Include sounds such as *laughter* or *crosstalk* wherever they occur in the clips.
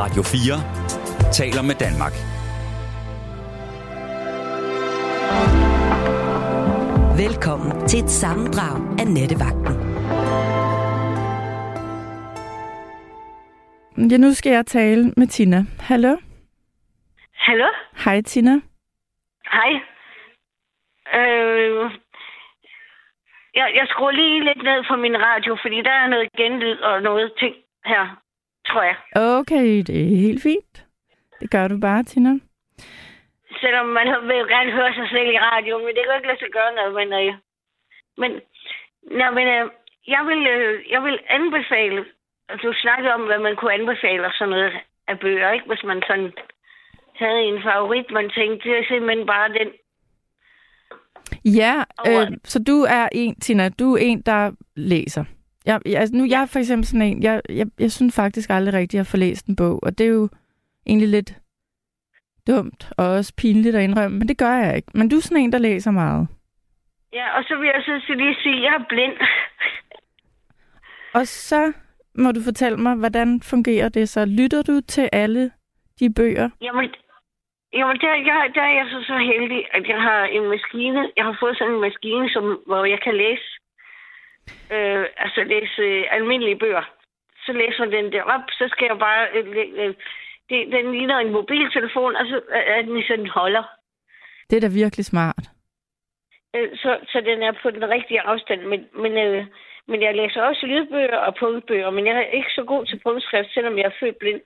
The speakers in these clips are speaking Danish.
Radio 4 taler med Danmark. Velkommen til et sammendrag af Nettevagten. Ja, nu skal jeg tale med Tina. Hallo? Hallo? Hej, Tina. Hej. Øh, jeg, jeg skruer lige lidt ned for min radio, fordi der er noget genlyd og noget ting her, tror jeg. Okay, det er helt fint. Det gør du bare, Tina. Selvom man vil jo gerne høre sig selv i radio, men det kan jo ikke lade sig gøre noget. Men, øh, men, nej, men øh, jeg, vil, øh, jeg vil anbefale, at du snakkede om, hvad man kunne anbefale og sådan noget af bøger, ikke? Hvis man sådan havde en favorit, man tænkte, det er simpelthen bare den. Ja, øh, så du er en, Tina, du er en, der læser. Jeg, jeg, altså nu jeg er for eksempel sådan en, jeg, jeg, jeg synes faktisk aldrig rigtigt, at jeg får læst en bog, og det er jo egentlig lidt dumt og også pinligt at indrømme, men det gør jeg ikke. Men du er sådan en, der læser meget. Ja, og så vil jeg så lige sige, at jeg er blind. Og så må du fortælle mig, hvordan fungerer det så? Lytter du til alle de bøger? Jamen, jamen der, jeg, der er jeg så, så heldig, at jeg har en maskine. Jeg har fået sådan en maskine, som, hvor jeg kan læse, øh, altså læse øh, almindelige bøger. Så læser den det op, så skal jeg bare... Øh, øh, det, den ligner en mobiltelefon, og så er den i sådan en holder. Det er da virkelig smart. Øh, så, så den er på den rigtige afstand. Men, men, øh, men jeg læser også lydbøger og punktbøger, men jeg er ikke så god til punktskrift, selvom jeg er født blind.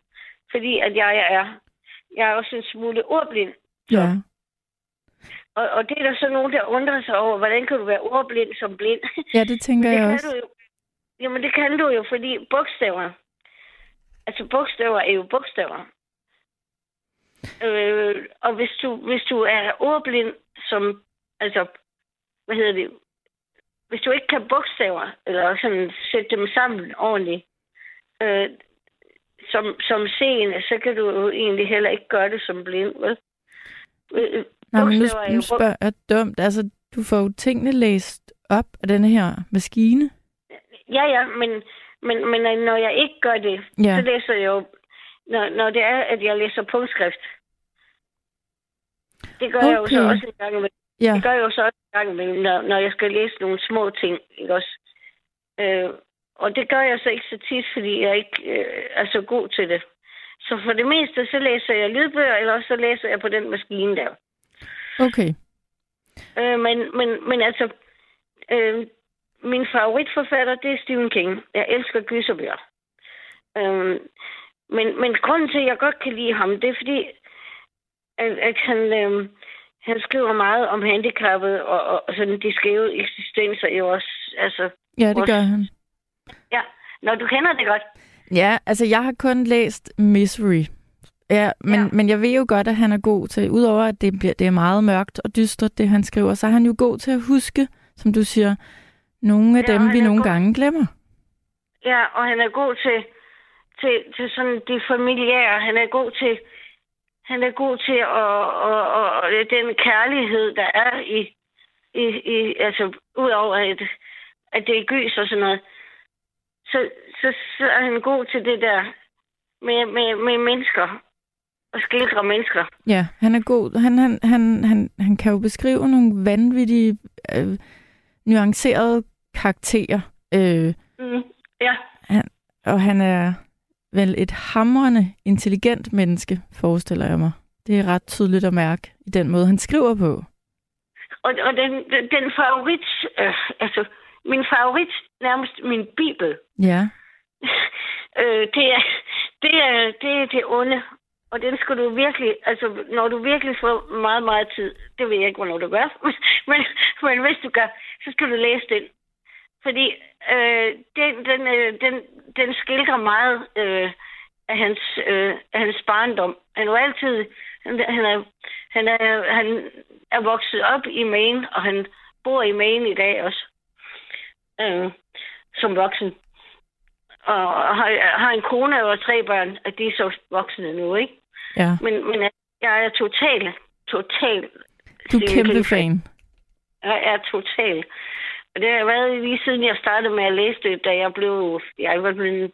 Fordi at jeg er, jeg er også en smule ordblind. Ja. Og, og det er der så nogen, der undrer sig over, hvordan kan du være ordblind som blind? Ja, det tænker det jeg også. du jo. Jamen, det kan du jo, fordi bogstaver... Altså, bogstaver er jo bogstaver. Øh, og hvis du, hvis du er ordblind som... Altså, hvad hedder det? Hvis du ikke kan bogstaver, eller sådan sætte dem sammen ordentligt, øh, som, som seende, så kan du jo egentlig heller ikke gøre det som blind, vel? Øh, Nej, men nu, nu spørger jeg dumt. Altså, du får jo tingene læst op af denne her maskine. Ja, ja, men, men, men når jeg ikke gør det, Ja. så læser jeg jo, når, når det er, at jeg læser punktskrift. Det gør okay. jeg jo så også en gang imellem. Ja, Det gør jeg jo så også en gang imellem, når, når jeg skal læse nogle små ting, ikke også? Øh, og det gør jeg så ikke så tit, fordi jeg ikke øh, er så god til det. Så for det meste, så læser jeg lydbøger, eller også så læser jeg på den maskine der. Okay. Øh, men, men, men altså, øh, min favoritforfatter, det er Stephen King. Jeg elsker gyserbøger. Øh, men, men grunden til, at jeg godt kan lide ham, det er fordi, at, at han, øh, han skriver meget om handicappet, og, og, og sådan de skæve eksistenser er jo også, altså, Ja, det Også- gør han. ja, når du kender det godt. Ja, altså jeg har kun læst Misery. Ja, men, ja. Men jeg ved jo godt, at han er god til, udover at det, bliver, det er meget mørkt og dystert, det han skriver, så er han jo god til at huske, som du siger, nogle af Ja, dem, vi nogle god. gange glemmer. Ja, og han er god til, til, til sådan det familiære. Han er god til, han er god til at, og, og, og den kærlighed, der er i, i, i altså udover at, at det er gys og sådan noget, så, så, så er han god til det der med, med, med mennesker og skildre mennesker. Ja, han er god. Han, han, han, han, han kan jo beskrive nogle vanvittige, øh, nuancerede karakterer. Øh, Mm. Ja, og han er vel et hamrende intelligent menneske, forestiller jeg mig. Det er ret tydeligt at mærke i den måde, han skriver på. og, og den, den, den favorit, øh, altså min favorit, nærmest min bibel, Ja, *laughs* øh, det, er, det, er, det er det onde. Og den skal du virkelig, altså når du virkelig får meget, meget tid, det ved jeg ikke, hvornår du gør, *laughs* men, men hvis du gør, så skal du læse den. Fordi øh, den, den, øh, den, den skildrer meget øh, af, hans, øh, af hans barndom. Han er altid, han, han, er, han, er, han er vokset op i Maine, og han bor i Maine i dag også, øh, som voksen og har, har en kone og tre børn, og de er så voksne nu, ikke? Ja. Men, men jeg er total, total... Du er kæmpe fan. Jeg er total. Og det har været lige siden jeg startede med at læse det, da jeg blev... Jeg var blevet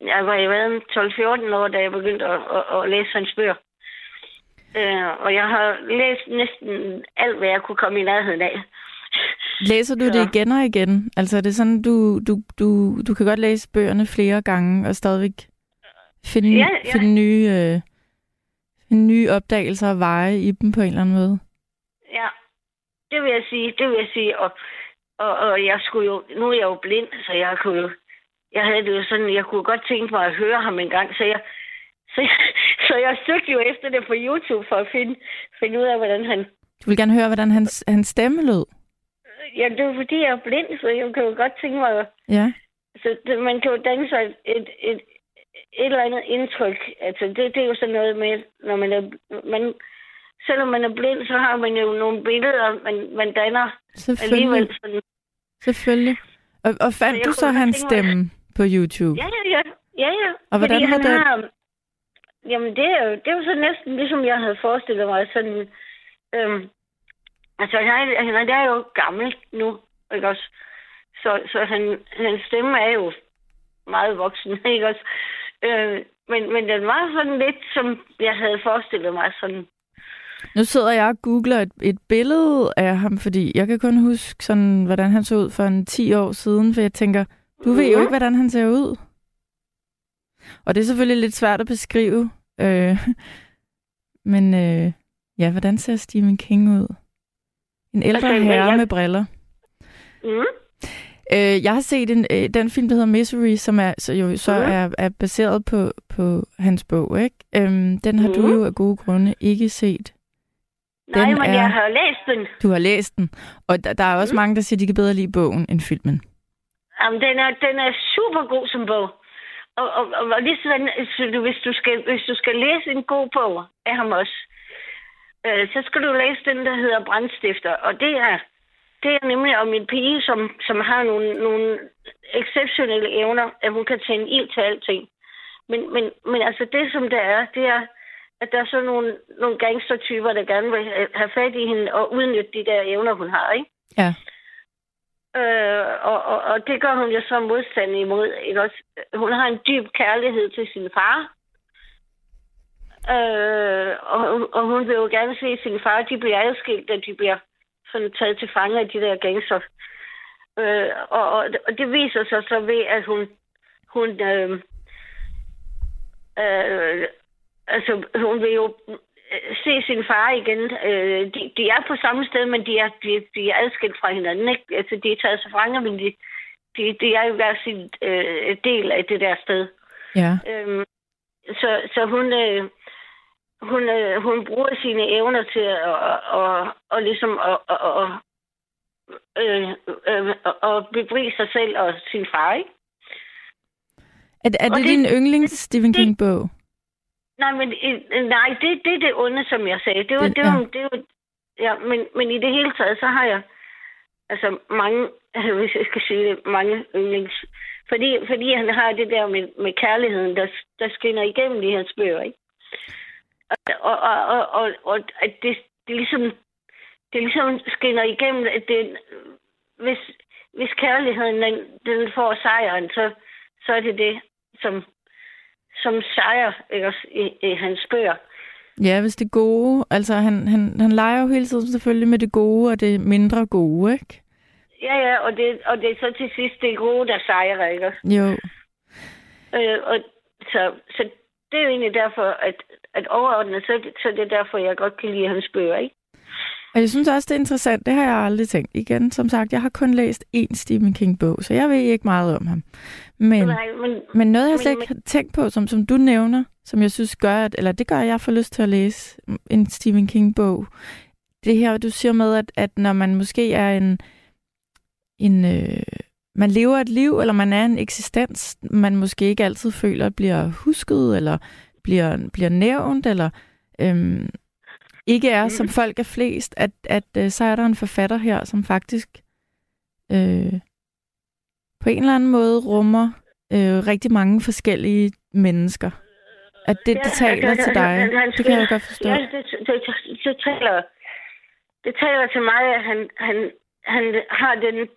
jeg var i været 12-14 år, da jeg begyndte at, at, at læse hans bøger. Øh, og jeg har læst næsten alt, hvad jeg kunne komme i nærheden af. Læser du Så- det igen og igen? Altså er det sådan, du, du, du, du kan godt læse bøgerne flere gange og stadigvæk finde, Ja, ja. finde nye, øh, finde nye opdagelser og veje i dem på en eller anden måde? Ja, det vil jeg sige, det vil jeg sige. Og, og, og jeg skulle jo, nu er jeg jo blind, så jeg kunne jo, jeg havde det jo sådan, jeg kunne godt tænke mig at høre ham en gang, så jeg, *laughs* så jeg, så jeg søgte jo efter det på YouTube for at finde, finde ud af, hvordan han... Du vil gerne høre, hvordan hans, hans stemme lød? Ja, det er fordi, jeg er blind, så jeg kan jo godt tænke mig... at- Ja. Så man kan jo danne sig et, et, et, eller andet indtryk. Altså, det, det er jo sådan noget med, når man er... Man, selvom man er blind, så har man jo nogle billeder, man, man danner Selvfølgelig. alligevel sådan... Selvfølgelig. Og, og fandt jeg du så hans mig- stemme på YouTube? Ja, ja, ja. ja, ja. Og hvordan Fordi var det? Har, jamen, det er, jo, det er jo så næsten ligesom jeg havde forestillet mig. Sådan, øhm, altså, han er, han er jo gammel nu, ikke også? Så, så han, hans stemme er jo meget voksen, *laughs* ikke også? Øh, men, men den var sådan lidt, som jeg havde forestillet mig. Sådan. Nu sidder jeg og googler et, et billede af ham, fordi jeg kan kun huske, sådan, hvordan han så ud for en 10 år siden, for jeg tænker, du ved jo Mhm. ikke, hvordan han ser ud. Og det er selvfølgelig lidt svært at beskrive. Øh, *laughs* men øh, ja, hvordan ser Stephen King ud? En ældre Altså, herre jeg- med briller. Mm. Øh, jeg har set en, øh, den film, der hedder Misery, som er, så jo så Mhm. er, er baseret på, på hans bog. Ikke? Øhm, den har du Mhm. jo af gode grunde ikke set. Nej, Den men er- jeg har læst den. Du har læst den, og der, der er også Mhm. mange, der siger, at de kan bedre lide bogen end filmen. Jamen, den er, den er super god som bog. Og, og, og, og lige sådan, så du, hvis, du skal, hvis du skal læse en god bog af ham også, øh, så skal du læse den, der hedder Brandstifter. Og det er, det er nemlig om en pige, som, som har nogle, nogle exceptionelle evner, at hun kan tænde ild til alting. Men, men, men altså det, som det er, det er, at der er sådan nogle, nogle gangstertyper, der gerne vil have- fat i hende og udnytte de der evner, hun har, ikke? Ja. Øh, og, og, og det gør hun jo så modstand imod. Ikke også? Hun har en dyb kærlighed til sin far. Øh, og, hun- og hun vil jo gerne se sin far, de bliver adskilt, da de bliver sådan taget til fange af de der gangster. Øh, og, og, og det viser sig så ved, at hun, hun øh, øh, altså, hun vil jo øh, se sin far igen. Øh, de, de er på samme sted, men de er, de, de er adskilt fra hinanden. Ikke? Altså, de er taget til fange, men de, de, de er jo hver sin øh, del af det der sted. Ja. Øhm, så, så hun, øh, hun, øh, hun bruger sine evner til at, og, og, og ligesom at, og, og, øh, øh, og bebrige sig selv og sin far, ikke? Er, er Og det, det- din yndlings Stephen det- King-bog? Nej, men øh, nej, det, det er det onde, som jeg sagde. Det var, Den- det var, ja. det var, ja, men, men i det hele taget, så har jeg altså mange, *laughs* hvis jeg skal sige det, mange yndlings. Fordi, fordi han har det der med, med kærligheden, der, der skinner igennem i hans bøger, ikke? Og, og, og, og, og at det, det ligesom det ligesom skinner igennem, at det, hvis, hvis kærligheden den, den får sejren, så, så er det det, som, som sejrer ikke, også, i, i hans bøger. Ja, hvis det gode. Altså, han, han, han leger jo hele tiden selvfølgelig med det gode og det mindre gode, ikke? Ja, ja, og det, og det er så til sidst det gode, der sejrer, ikke? Jo. Øh, og så, så det er jo egentlig derfor, at, at overordnet, så, er det- så er det derfor, jeg godt kan lide hans bøger, ikke? Og jeg synes også, det er interessant. Det har jeg aldrig tænkt. Igen, som sagt, jeg har kun læst én Stephen King-bog, så jeg ved ikke meget om ham. Men, Nej, men, men noget, jeg slet ikke har tænkt på, som, som du nævner, som jeg synes gør, at, eller det gør, at jeg får lyst til at læse en Stephen King-bog. Det her, du siger med, at, at når man måske er en, en øh, man lever et liv, eller man er en eksistens, man måske ikke altid føler bliver husket, eller bliver, bliver nævnt, eller øhm, ikke er, som folk er flest, at, at øh, så er der en forfatter her, som faktisk øh, på en eller anden måde rummer øh, rigtig mange forskellige mennesker. At det, det taler til dig, det kan jeg godt forstå. Ja, det, det, det, det, taler, det taler til mig, at han, han, han har den...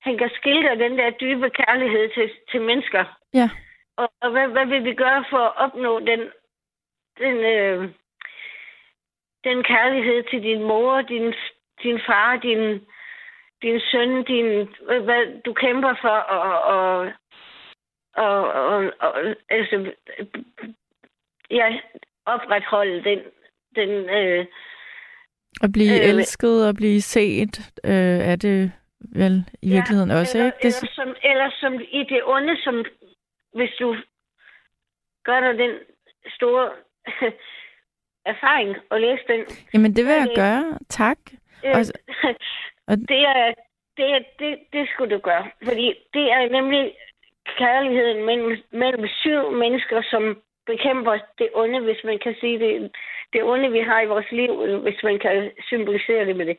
Han kan skildre den der dybe kærlighed til, til mennesker. Ja. Og, og hvad, hvad vil vi gøre for at opnå den, den, øh, den kærlighed til din mor, din, din far, din, din søn, din, hvad du kæmper for, og, og, og, og, og altså, ja, opretholde den, den øh, At blive Øh, elsket og blive set, øh, er det vel i virkeligheden også, eller, ikke? Det... Eller, som, eller som i det onde, som hvis du gør dig den store *laughs* erfaring og læse den. Jamen, det vil jeg det- gøre. Tak. Øh, Og- *laughs* og- det, er, det, er, det, det skulle du gøre. Fordi det er nemlig kærligheden mellem, mellem syv mennesker, som bekæmper det onde, hvis man kan sige det. Det onde, vi har i vores liv, hvis man kan symbolisere det med det.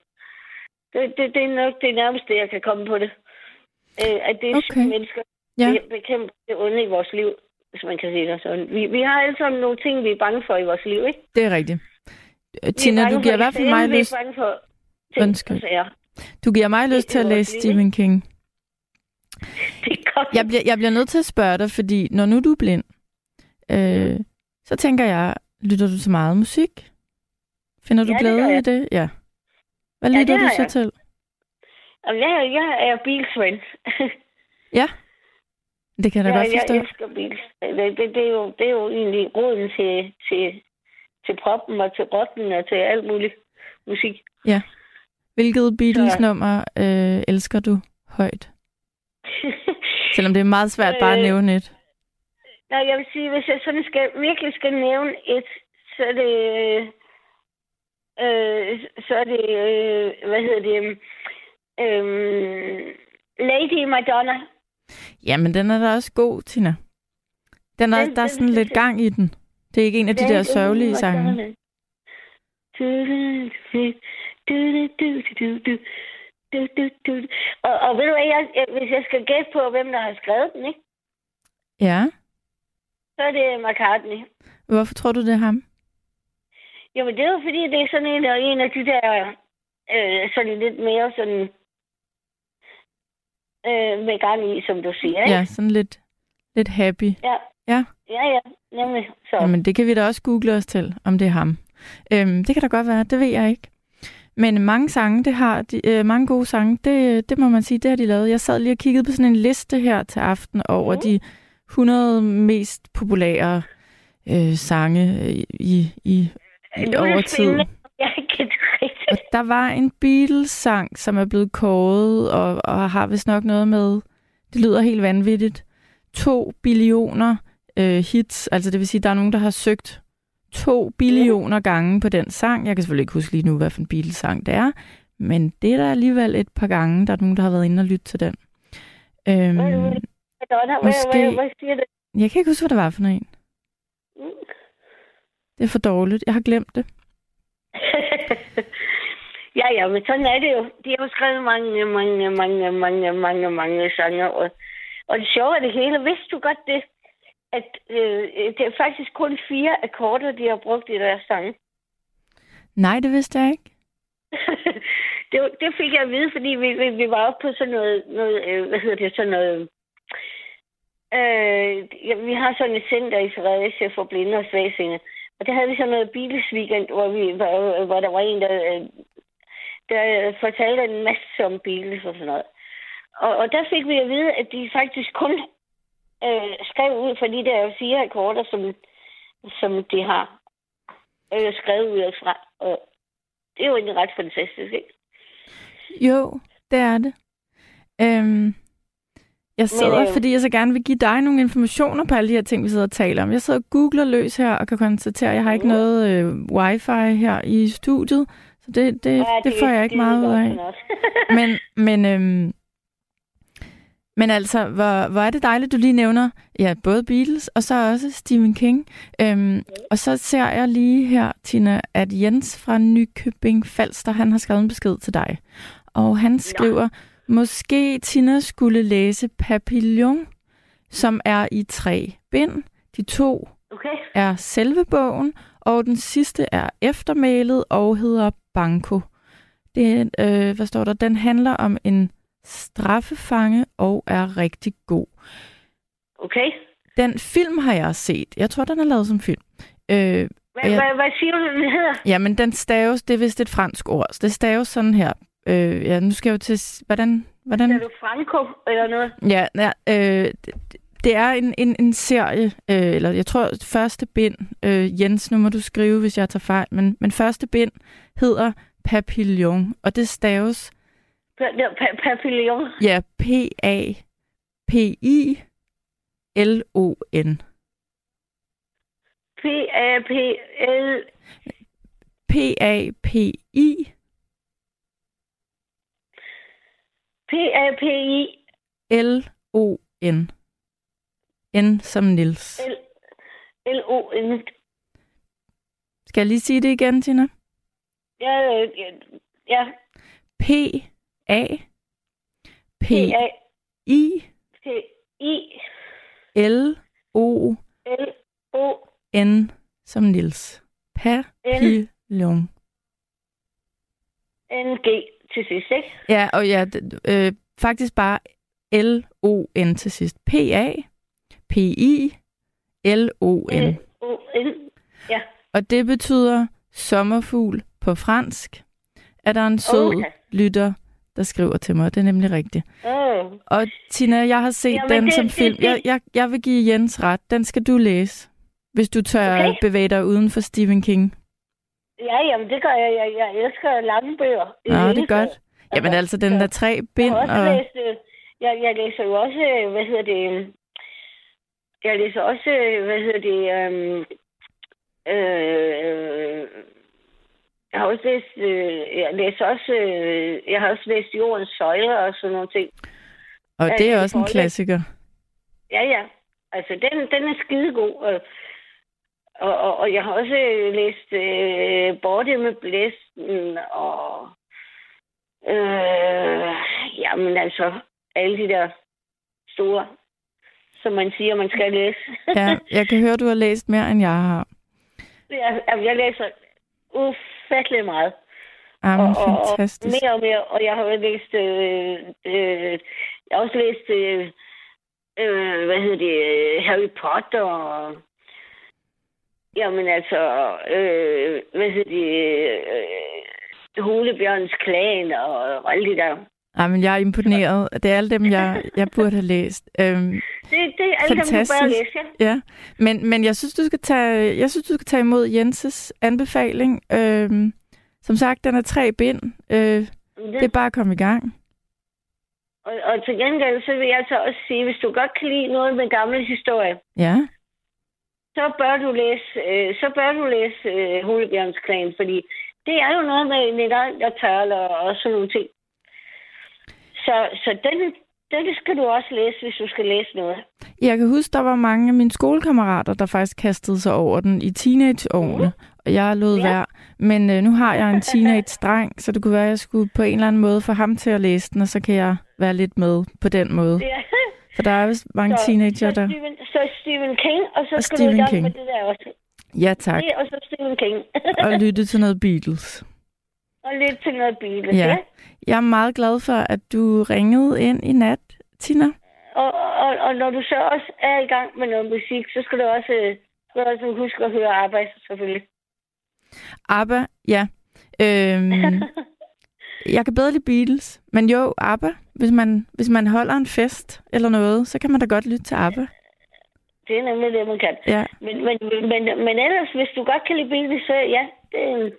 Det, det, det er nok det nærmeste, jeg kan komme på det. Øh, at det er. Okay. syv mennesker, Ja. vi bekæmper det onde i vores liv, hvis man kan sige det sådan. Vi, vi har alle sammen nogle ting, vi er bange for i vores liv, ikke? Det er rigtigt. Er Tina, du giver i hvert fald mig er lyst, bange for ting Undskyld. du giver mig lyst til at læse liv, Stephen King. *laughs* Det. Jeg bliver, jeg bliver nødt til at spørge dig, fordi når nu du er blind, øh, så tænker jeg, lytter du til meget musik? Finder du Ja, det glæde i det? Ja. Hvad Ja, lytter det du så jeg. til? Jamen, Jeg, jeg er bilsven. *laughs* Ja. Det kan jeg da jeg, godt forstå. jeg elsker bil. Det, det, det, er jo, det er jo egentlig roden til, til, til proppen og til rotten og til alt muligt musik. Hvilket Beatles Så- nummer øh, elsker du højt? *laughs* Selvom det er meget svært bare at Øh, nævne et. Nej, jeg vil sige, hvis jeg sådan skal, virkelig skal nævne et, så er det... Øh, så er det... Øh, hvad hedder det? Øh, Lady Madonna. Jamen, den er da også god, Tina. Den er, den, der er sådan den, lidt gang i den. Det er ikke en af de der sørgelige sange. Og, og ved du hvad, jeg, hvis jeg skal gætte på, hvem der har skrevet den, ikke? Ja. Så er det McCartney. Hvorfor tror du, det er ham? Jamen, det er jo fordi, det er sådan en, en af de der øh, sådan lidt mere sådan øh, med gang i, som du siger, ikke? Ja, sådan lidt, lidt happy. Ja. Ja. Ja, ja, nemlig. Så. Jamen, det kan vi da også google os til, om det er ham. Øhm, det kan da godt være, det ved jeg ikke. Men mange sange, det har de, øh, mange gode sange, det, det må man sige, det har de lavet. Jeg sad lige og kiggede på sådan en liste her til aften over Mhm. de 100 mest populære øh, sange øh, i, i, i det over tid. Jeg kan. Og der var en Beatles-sang, som er blevet kåret, og, og har vist nok noget med, det lyder helt vanvittigt, to billioner øh, hits. Altså det vil sige, der er nogen, der har søgt to billioner gange på den sang. Jeg kan selvfølgelig ikke huske lige nu, hvad for en Beatles-sang det er, men det er der alligevel et par gange, der er nogen, der har været inde og lytte til den. Øhm, Måske- jeg kan ikke huske, hvad det var for en. Mm. Det er for dårligt. Jeg har glemt det. *laughs* ja, ja, men sådan er det jo. De har jo skrevet mange, mange, mange, mange, mange, mange sange. Og, og det sjove er det hele. Vidste du godt det, at øh, det er faktisk kun fire akkorder, de har brugt i deres sange? Nej, det vidste jeg ikke. *laughs* det, det fik jeg at vide, fordi vi, vi, vi var oppe på sådan noget, noget øh, hvad hedder det, sådan noget... Øh, ja, vi har sådan et center i Fredericia for blinde og svagsinde. Og der havde vi sådan noget Beatles weekend, hvor, vi, hvor, hvor der var en, der, øh, der fortalte en masse om Beatles og sådan noget. Og, og der fik vi at vide, at de faktisk kun øh, skrev ud for de der fire akkorder, som, som de har øh, skrevet ud fra. Og det er jo egentlig ret fantastisk, ikke? Jo, det er det. Øhm, jeg sidder, øh, fordi jeg så gerne vil give dig nogle informationer på alle de her ting, vi sidder og taler om. Jeg sidder og googler løs her og kan konstatere, at jeg har ikke noget øh, wifi her i studiet. Så det, det, Ja, det får jeg ikke det meget ud af. *laughs* Men, men, øhm, men altså, hvor, hvor er det dejligt, du lige nævner ja, både Beatles og så også Stephen King. Øhm, og så ser jeg lige her, Tina, at Jens fra Nykøbing Falster, han har skrevet en besked til dig. Og han skriver, måske Tina skulle læse Papillon, som er i tre bind. De to Okay. er selve bogen, og den sidste er eftermælet og hedder Banco. Det, øh, hvad står der? Den handler om en straffefange og er rigtig god. Okay. Den film har jeg set. Jeg tror, den er lavet som film. Øh, Hvad, Ja. hvad, siger du, den hedder? ja, men den staves, det er vist et fransk ord. Så det staves sådan her. Øh, ja, nu skal jeg jo til... Hvordan? hvordan? Er du Franco eller noget? Ja, ja øh, det, er en, en, en serie, øh, eller jeg tror første bind, øh, Jens, nu må du skrive, hvis jeg tager fejl, men, men første bind hedder Papillon, og det staves, Pa- pa- pa- Papillon. ja, P-A-P-I-L-O-N. P-A-P-L... P-A-P-I, P-A-P-I... L-O-N. N som Nils. L... L-O-N. Skal jeg lige sige det igen, Tina? Ja, øh, ja. P-A, P-A... P-I, P-I... L-O-N. L-O... som Nils. Papillon. N-G til sidst, ikke? Ja, og ja, d- øh, faktisk bare L-O-N til sidst. P-A, P-I, L-O-N. L-O-N. Ja. Og det betyder sommerfugl på fransk. Er der en sød Okay. lytter, der skriver til mig. Det er nemlig rigtigt. Oh. Og Tina, jeg har set Jamen, den det- som det- film. det- Jeg, jeg, jeg vil give Jens ret. Den skal du læse, hvis du tør Okay. bevæge dig uden for Stephen King. Ja, jamen det gør jeg. Jeg, jeg elsker lange bøger. Nå, det er godt. Jamen altså, den der tre Jeg bind, også og... læst, øh, jeg, jeg læser jo også, øh, hvad hedder det, jeg læser også, øh, hvad hedder det, øhm, øh, jeg har også læst, øh, jeg læser også, øh, jeg har også læst Jordens Søjler og sådan nogle ting. Og det er også en klassiker. Ja, ja. Altså, den, den er skidegod. Og, og, og, og jeg har også læst øh, Borte med Blæsten og... Øh, jamen altså, alle de der store, som man siger, man skal læse. Ja, jeg kan høre, du har læst mere, end jeg har. jeg, jamen, jeg læser ufattelig meget. Jamen, og, og, og fantastisk. mere og mere, og jeg har jo læst, øh, øh, jeg har også læst, øh, øh, hvad hedder det, øh, Harry Potter, og, jamen altså, øh, hvad hedder det, øh, Hulebjørnens Klan, og, og alle de der. Jamen, jeg er imponeret. Det er alle dem, jeg, jeg burde have læst. Øhm, Det, det er alle dem, du Fantastisk. bør læse, ja. ja, men, men jeg synes, du skal tage, jeg synes, du skal tage imod Jenses anbefaling. Øhm, som sagt, den er tre bind. Øh, det er bare at komme i gang. Og, og til gengæld, så vil jeg så også sige, hvis du godt kan lide noget med gamle historie, Ja, så bør du læse, øh, så bør du læse øh, Hulebjørns Klan, fordi det er jo noget med Nikolaj og Tørl og, og sådan nogle ting. Så, så den, den skal du også læse, hvis du skal læse noget. jeg kan huske, der var mange af mine skolekammerater, der faktisk kastede sig over den i teenageårene. Og jeg lod Ja. være. Men øh, nu har jeg en teenage-dreng, så det kunne være, at jeg skulle på en eller anden måde få ham til at læse den, og så kan jeg være lidt med på den måde. Ja. For der er vist mange Så, teenager, så, der... Stephen, så Stephen King, og så Og skal Stephen du i gang King. med det der også. Ja, tak. Det, og så Stephen King. Og lytte til noget Beatles. Og lidt til noget bil. Ja. Jeg er meget glad for, at du ringede ind i nat, Tina. Og, og, og når du så også er i gang med noget musik, så skal du også, skal du også huske at høre arbejde, selvfølgelig. ABBA, ja. Øhm, *laughs* jeg kan bedre lide Beatles, men jo, ABBA. Hvis man, hvis man holder en fest eller noget, så kan man da godt lytte til ABBA. Det er nemlig det, man kan. Ja, Men, men, men, men ellers, hvis du godt kan lide bilen, så ja, det er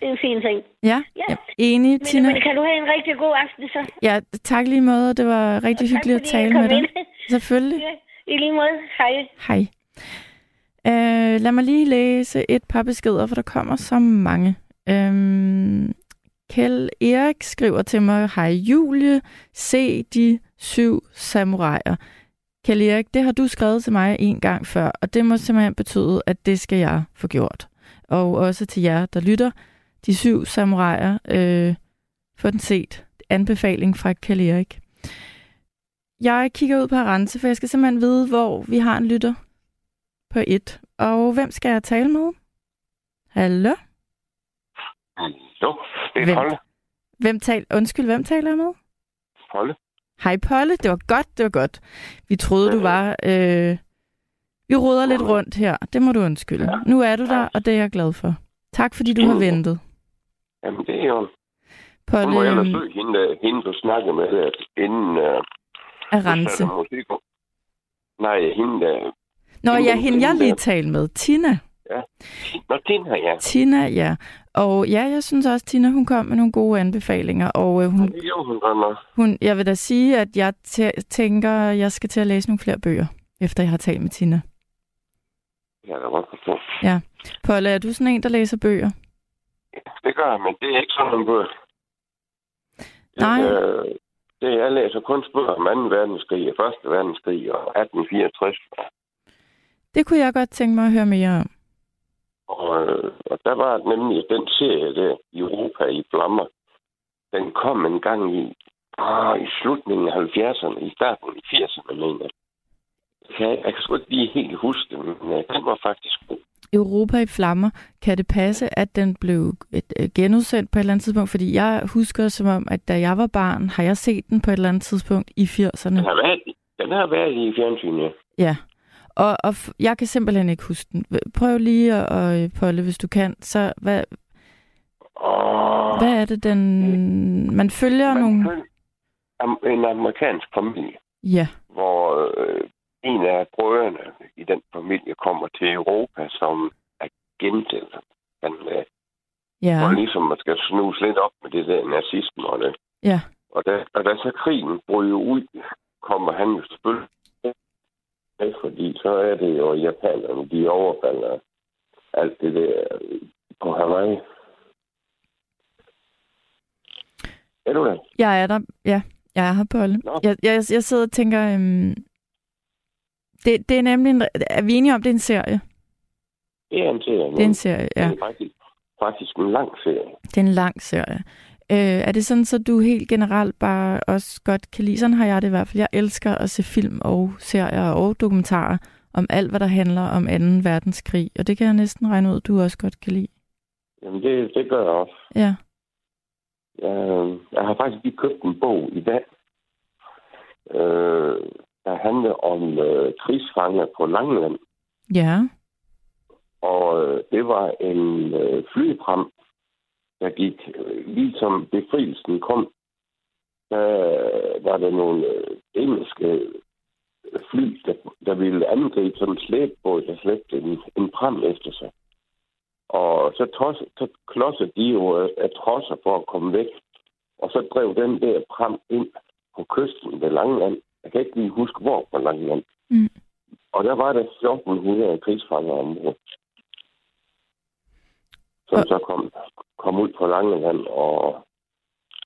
det er en fin ting. ja. Ja. Enig, Men, Tina. men kan du have en rigtig god aften så? Ja, tak lige måde. Det var rigtig tak, hyggeligt at tale med dig. ind. *laughs* Selvfølgelig. Ja, I lige måde. Hej. Hej. Øh, lad mig lige læse et par beskeder, for der kommer så mange. Øhm, Kjell Erik skriver til mig, Hej Julie, se de syv samuraier. Kjell Erik, det har du skrevet til mig en gang før, og det må simpelthen betyde, at det skal jeg få gjort. Og også til jer, der lytter, de syv samuraier, øh, få den set. Anbefaling fra Kjell Erik. Jeg kigger ud på Arance, for jeg skal simpelthen vide, hvor vi har en lytter på et. Og hvem skal jeg tale med? Hallo? Jo, det er Hvem? Polle. Hvem tal Undskyld, hvem taler jeg med? Polle. Hej Polle, det var godt, det var godt. Vi troede, du var øh, Vi råder lidt rundt her. Det må du undskylde. Ja. Nu er du der, og det er jeg glad for. Tak, fordi du har ventet. Jamen, det er jo... På Hun må ellers øhm, søge hende, der- hende du snakker med, der, inden... Uh, at rense. Musik. Nej, hende der... Nå hende, ja, hende jeg lige talte med. Tina. Nå, den her, ja. Tina, ja. Og ja, jeg synes også, Tina, hun kom med nogle gode anbefalinger. Og øh, hun, Det gjorde hun hun, jeg vil da sige, at jeg tæ- tænker, at jeg skal til at læse nogle flere bøger, efter jeg har talt med Tina. Jeg kan da godt forstå. Polle, er du sådan en, der læser bøger? Det gør jeg, men det er ikke sådan en bøger. Nej. Øh, det, jeg læser kun bøger om 2. verdenskrig og 1. verdenskrig og 1864. Det kunne jeg godt tænke mig at høre mere om. Og, øh, og der var nemlig den serie der, Europa i flammer. Den kom en gang i, ah, i slutningen af 70'erne, i starten af 80'erne, mener jeg. Jeg, jeg kan sgu ikke lige helt huske det, men øh, den var faktisk god. Europa i flammer. Kan det passe, at den blev et, øh, genudsendt på et eller andet tidspunkt? Fordi jeg husker som om, at da jeg var barn, har jeg set den på et eller andet tidspunkt i 80'erne. Den har været, den har været i fjernsynet. Ja. Og, og jeg kan simpelthen ikke huske den. Prøv lige at, og, øh, Polle, hvis du kan. Så hvad, Og hvad er det, den... Man følger man nogle... følger en amerikansk familie, Ja, hvor øh, en af brødrene i den familie kommer til Europa som agent. eller Han, øh, ja, Og ligesom man skal snuse lidt op med det der nazisme og det. ja. Og da, og da så krigen bryder ud, kommer han jo selvfølgelig med, fordi så er det jo japanerne, de overfalder alt det der øh, på Hawaii. Er du der? Jeg er der. Ja, jeg er her, Polle. Nå. Jeg, jeg, jeg sidder og tænker... Øhm, det, det er nemlig... En, er vi enige om, det er en serie? Det er en serie. Det er en serie, ja. Det er faktisk, faktisk en lang serie. Det er en lang serie. Øh, er det sådan, så du helt generelt bare også godt kan lide? Sådan har jeg det i hvert fald. Jeg elsker at se film og serier og dokumentarer om alt, hvad der handler om 2. verdenskrig. Og det kan jeg næsten regne ud, du også godt kan lide. Jamen, det, det gør jeg også. Ja. Jeg, jeg har faktisk lige købt en bog i dag, øh, der handler om øh, krigsfanger på Langeland. Ja. Og øh, det var en øh, flypram, der gik øh, lige som befrielsen kom. Der var der nogle øh, engelske fly, der, der ville angribe sådan en slæbbåd, der slæbte en, en pram efter sig. Og så, tos, så klodsede de jo af, af trosser for at komme væk. Og så drev den der pram ind på kysten ved Langeland. Jeg kan ikke lige huske, hvor på Langeland. Mm. Og der var der 1400 krigsfanger ombord. Som Og- så kom, kom ud på Langeland og,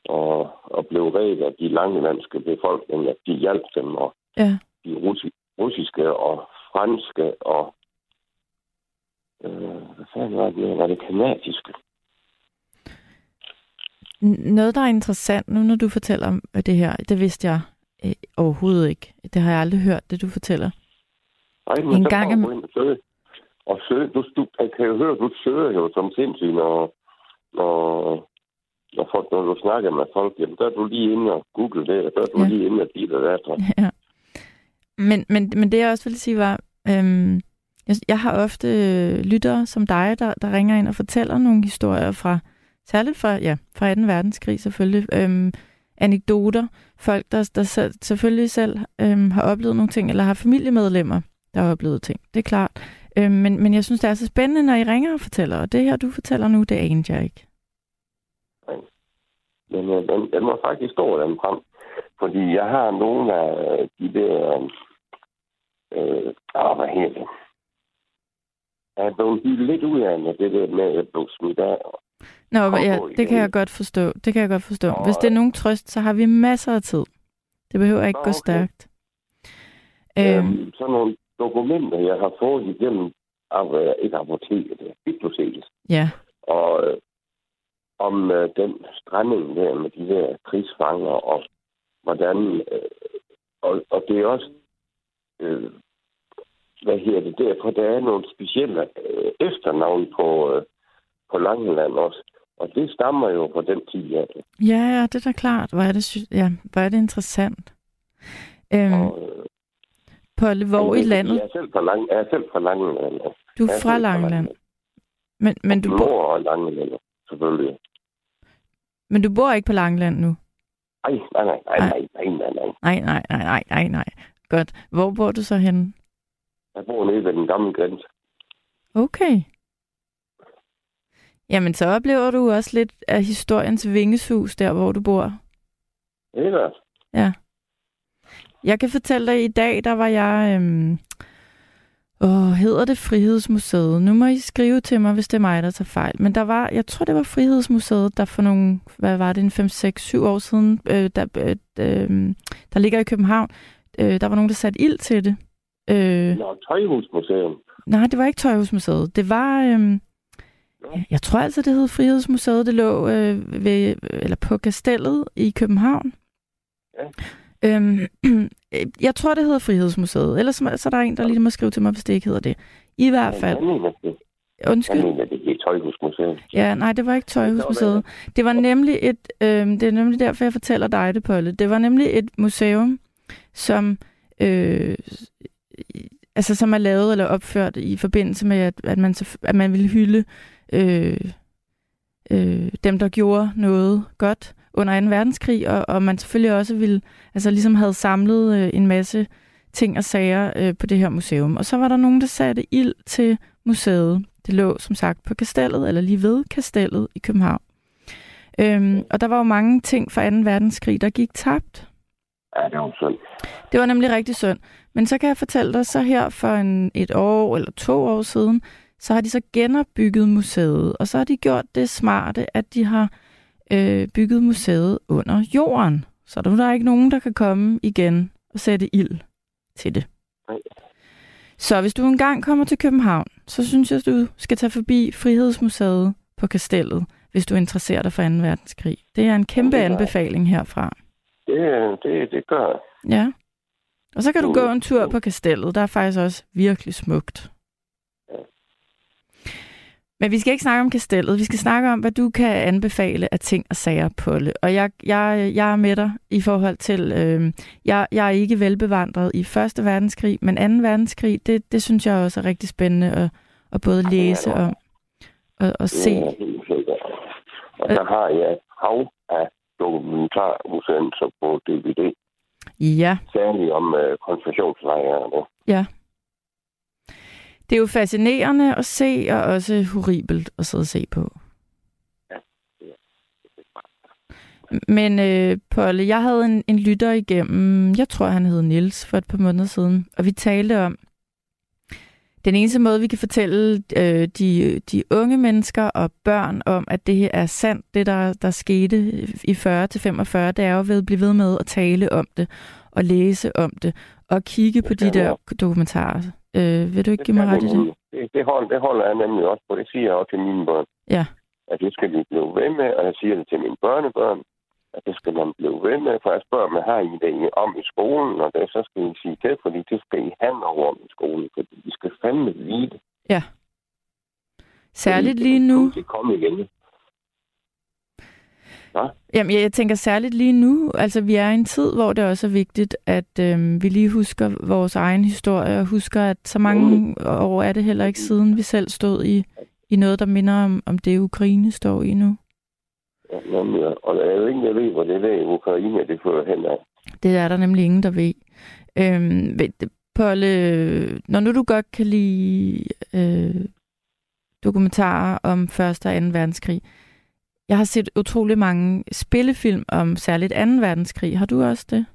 og, og blev reddet af de langelandske befolkninger. De hjalp dem, og Ja. de russi, russiske og franske og øh, hvad fanden var det? Var det kanadiske? Noget, der er interessant nu, når du fortæller om det her, det vidste jeg øh, overhovedet ikke. Det har jeg aldrig hørt, det du fortæller. Ej, men En så gang ind og søge. Og søge, du, du, jeg kan jo høre, du søger jo som sindssygt, når, når, når, folk, når du snakker med folk, jamen, der er du lige inde og google det, og der er du Ja. lige inde og dit og og- Ja. Men, men, men det jeg også ville sige var, øhm, jeg, jeg har ofte øh, lyttere som dig, der, der ringer ind og fortæller nogle historier fra, særligt fra, ja, fra 2. verdenskrig selvfølgelig, øhm, anekdoter, folk, der, der selv, selvfølgelig selv øhm, har oplevet nogle ting, eller har familiemedlemmer, der har oplevet ting, det er klart. Øhm, men, men jeg synes, det er så spændende, når I ringer og fortæller, og det her, du fortæller nu, det anede jeg ikke. Men øh, den, den var faktisk stor, den frem. Fordi jeg har nogle af de der... Øh, ah, hvad hedder det? Jeg er blevet lidt ud af med det der med, at jeg blev smidt af. Nå, ja, det kan jeg godt forstå. Det kan jeg godt forstå. Nå, Hvis det er nogen trøst, så har vi masser af tid. Det behøver ikke Nå, gå okay. stærkt. Øhm, Øhm, sådan nogle dokumenter, jeg har fået igennem af, øh, ikke apoteket, det er biblioteket. ja, Og øh, om øh, den stranding der med de der krigsfanger, og hvordan... Øh, og, og det er også... Øh, hvad hedder det derfor? Der er nogle specielle øh, efternavn på, øh, på Langeland også. Og det stammer jo fra den tid af. ja, ja, det er da klart. Hvor er det, sy- ja, hvor er det interessant. Øhm, Og, øh, Polle, hvor i landet? Jeg er selv fra, Lang, jeg er selv fra Langeland. Du er fra Langeland. Men, men, du bor, og Langeland, selvfølgelig. men du bor ikke på Langeland nu? Ej, nej, nej, nej, nej, nej, nej, nej. Nej, nej, nej, nej, nej, nej. Godt. Hvor bor du så henne? Jeg bor nede ved den gamle grænse. Okay. Jamen, så oplever du også lidt af historiens vingesus, der hvor du bor. Det er det. Ja. Jeg kan fortælle dig, at i dag, der var jeg... Øhm, åh, hedder det Frihedsmuseet? Nu må I skrive til mig, hvis det er mig, der tager fejl. Men der var, jeg tror, det var Frihedsmuseet, der for nogle, hvad var det, en 5, 6, 7 år siden, øh, der, øh, øh, der ligger i København. Øh, der var nogen, der satte ild til det. Øh, Nå, Tøjhusmuseum. Nej, det var ikke Tøjhusmuseet. Det var, jeg tror altså, det hed Frihedsmuseet. Det lå øh, ved, eller på Kastellet i København. Ja. Øhm, *clears throat* jeg tror, det hedder Frihedsmuseet. Ellers så er der en, der lige må skrive til mig, hvis det ikke hedder det. I hvert fald. Jeg mener, det, jeg Undskyld. mener, det er Tøjhusmuseum. Ja, nej, det var ikke Tøjhusmuseet. Det var nemlig et, øh, det er nemlig derfor, jeg fortæller dig det, Polle. Det var nemlig et museum, som, øh, altså, som er lavet eller opført i forbindelse med, at, at, man, så- at man ville hylde øh, øh, dem, der gjorde noget godt under 2. verdenskrig, og, og man selvfølgelig også ville, altså ligesom havde samlet øh, en masse ting og sager øh, på det her museum. Og så var der nogen, der satte ild til museet. Det lå som sagt på kastellet, eller lige ved kastellet i København. Øhm, og der var jo mange ting fra 2. verdenskrig, der gik tabt. Ja, det var sådan. Det var nemlig rigtig synd. Men så kan jeg fortælle dig, så her for en, et år eller to år siden, så har de så genopbygget museet. Og så har de gjort det smarte, at de har øh, bygget museet under jorden. Så der er ikke nogen, der kan komme igen og sætte ild til det. Nej. Så hvis du engang kommer til København, så synes jeg, du skal tage forbi Frihedsmuseet på Kastellet, hvis du interesserer dig for 2. verdenskrig. Det er en kæmpe det anbefaling herfra. Det, det, det gør jeg. Ja. Og så kan du Mm. gå en tur på kastellet. Der er faktisk også virkelig smukt. Men vi skal ikke snakke om kastellet. Vi skal snakke om, hvad du kan anbefale af ting og sager, Polle. Og jeg, jeg, jeg er med dig i forhold til... Øh, jeg, jeg er ikke velbevandret i Første Verdenskrig, men 2. verdenskrig, det, det synes jeg også er rigtig spændende at, at både læse om og, og se. Det helt sikkert. Og så har jeg et hav af dokumentarudsendelser på DVD. Ja, Særligt om øh, koncentrationslejrene. ja. Det er jo fascinerende at se, og også horribelt at sidde og se på. Men øh, Polle, jeg havde en, en lytter igennem, jeg tror han hed Nils for et par måneder siden, og vi talte om, den eneste måde, vi kan fortælle øh, de, de unge mennesker og børn om, at det her er sandt, det der, der skete i 40 til 45, det er jo ved at blive ved med at tale om det, og læse om det, og kigge på de der dokumentarer. Øh, vil du ikke Det, give mig ret i det? det, det, holder, det holder jeg nemlig også på. Det siger jeg også til mine børn. Ja. At det skal vi blive ved med, og jeg siger det til mine børnebørn, at det skal man blive ved med, for jeg spørger mig, har I det om i skolen, og det, så skal I sige til, fordi det skal I have noget om i skolen, fordi vi skal fandme vide det. Særligt Fordi lige det nu. kommer til igen. Jamen, jeg, jeg tænker særligt lige nu, altså vi er i en tid, hvor det også er vigtigt, at øhm, vi lige husker vores egen historie, og husker, at så mange år er det heller ikke siden, vi selv stod i, i noget, der minder om, om det, Ukraine står i nu. Ja, nemlig, og der er jo ingen, der ved, hvor det der i Ukraine, det fører hen af. Det er der nemlig ingen, der ved. Øhm, Polle, når nu du godt kan lide øh, dokumentarer om 1. og 2. verdenskrig, jeg har set utrolig mange spillefilm om særligt 2. verdenskrig. Har du også det?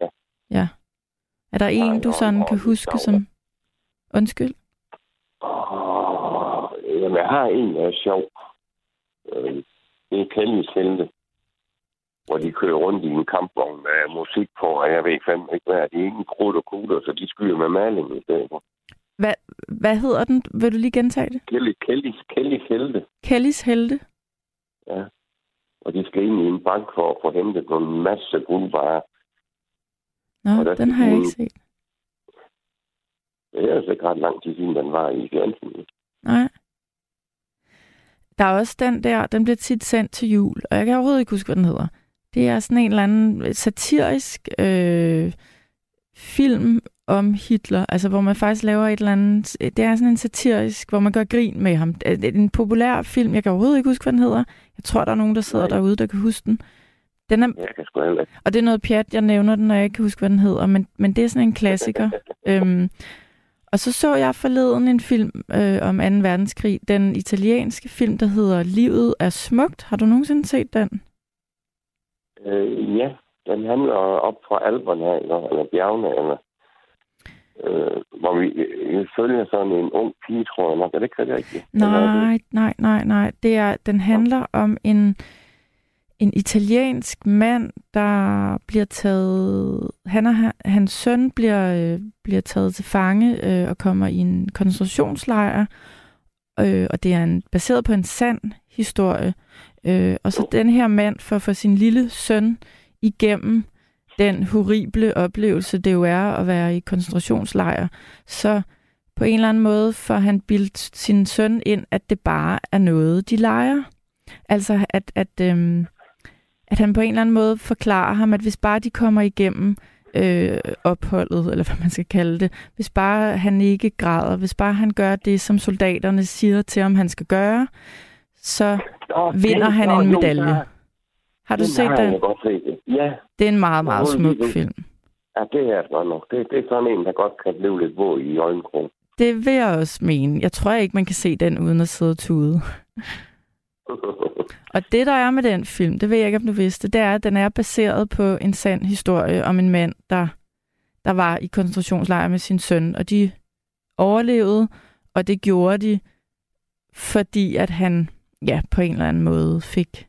Ja. Ja. Er der en, du sådan kan huske som... Undskyld? Åh, jamen, jeg har en, der er sjov. Øh, det er Kellys Helte, hvor de kører rundt i en kampvogn med musik på, og jeg ved fandme ikke, hvad er. Det er ikke krudt og kugler, så de skyder med maling i stedet for. Hvad, hvad hedder den? Vil du lige gentage det? Kelly, Kelly, Kellys Helte, Kellys Helte? Ja. Og de skal ind i en bank for at få hentet en masse guldvarer. Nå, Og der den har jeg ikke set. Det er altså ikke ret lang tid siden, den var i fjernsynet. Nej. Der er også den der, den bliver tit sendt til jul, og jeg kan overhovedet ikke huske, hvad den hedder. Det er sådan en eller anden satirisk øh, film om Hitler, altså hvor man faktisk laver et eller andet, det er sådan en satirisk, hvor man gør grin med ham. En populær film, jeg kan overhovedet ikke huske, hvad den hedder. Jeg tror, der er nogen, der sidder Nej. derude, der kan huske den. Den er, Jeg kan sgu heller ikke. og det er noget pjat, jeg nævner den, når jeg ikke kan huske, hvad den hedder, men, men det er sådan en klassiker. *laughs* øhm, og så så jeg forleden en film øh, om 2. verdenskrig, den italienske film, der hedder Livet er smukt. Har du nogensinde set den? Øh, ja, den handler op fra Alperne her, eller, eller bjergene, eller, øh, hvor vi øh, følger sådan en ung pige, tror jeg nok. Er det ikke rigtigt? Det- Nej, nej, nej, nej. Det er, den handler om en, en italiensk mand, der bliver taget... Han og han- hans søn bliver, øh, bliver taget til fange øh, og kommer i en koncentrationslejr. Øh, og det er en, baseret på en sand historie. Øh, og så den her mand for for sin lille søn igennem den horrible oplevelse, det jo er at være i koncentrationslejr, så på en eller anden måde får han bildt sin søn ind, at det bare er noget, de leger. Altså, at, at, øhm, at han på en eller anden måde forklarer ham, at hvis bare de kommer igennem øh, opholdet, eller hvad man skal kalde det, hvis bare han ikke græder, hvis bare han gør det, som soldaterne siger til ham, han skal gøre, så vinder han en medalje. Har du den set har den? Jeg godt set. Ja, Det er en meget, meget smuk film. ja, det er det godt nok. Det, det er sådan en, der godt kan blive lidt våd i øjenkrogen. Det vil jeg også mene. Jeg tror ikke, man kan se den uden at sidde og tude. *laughs* Og det, der er med den film, det ved jeg ikke, om du vidste, det er, at den er baseret på en sand historie om en mand, der, der var i koncentrationslejr med sin søn, og de overlevede, og det gjorde de, fordi at han ja, på en eller anden måde fik,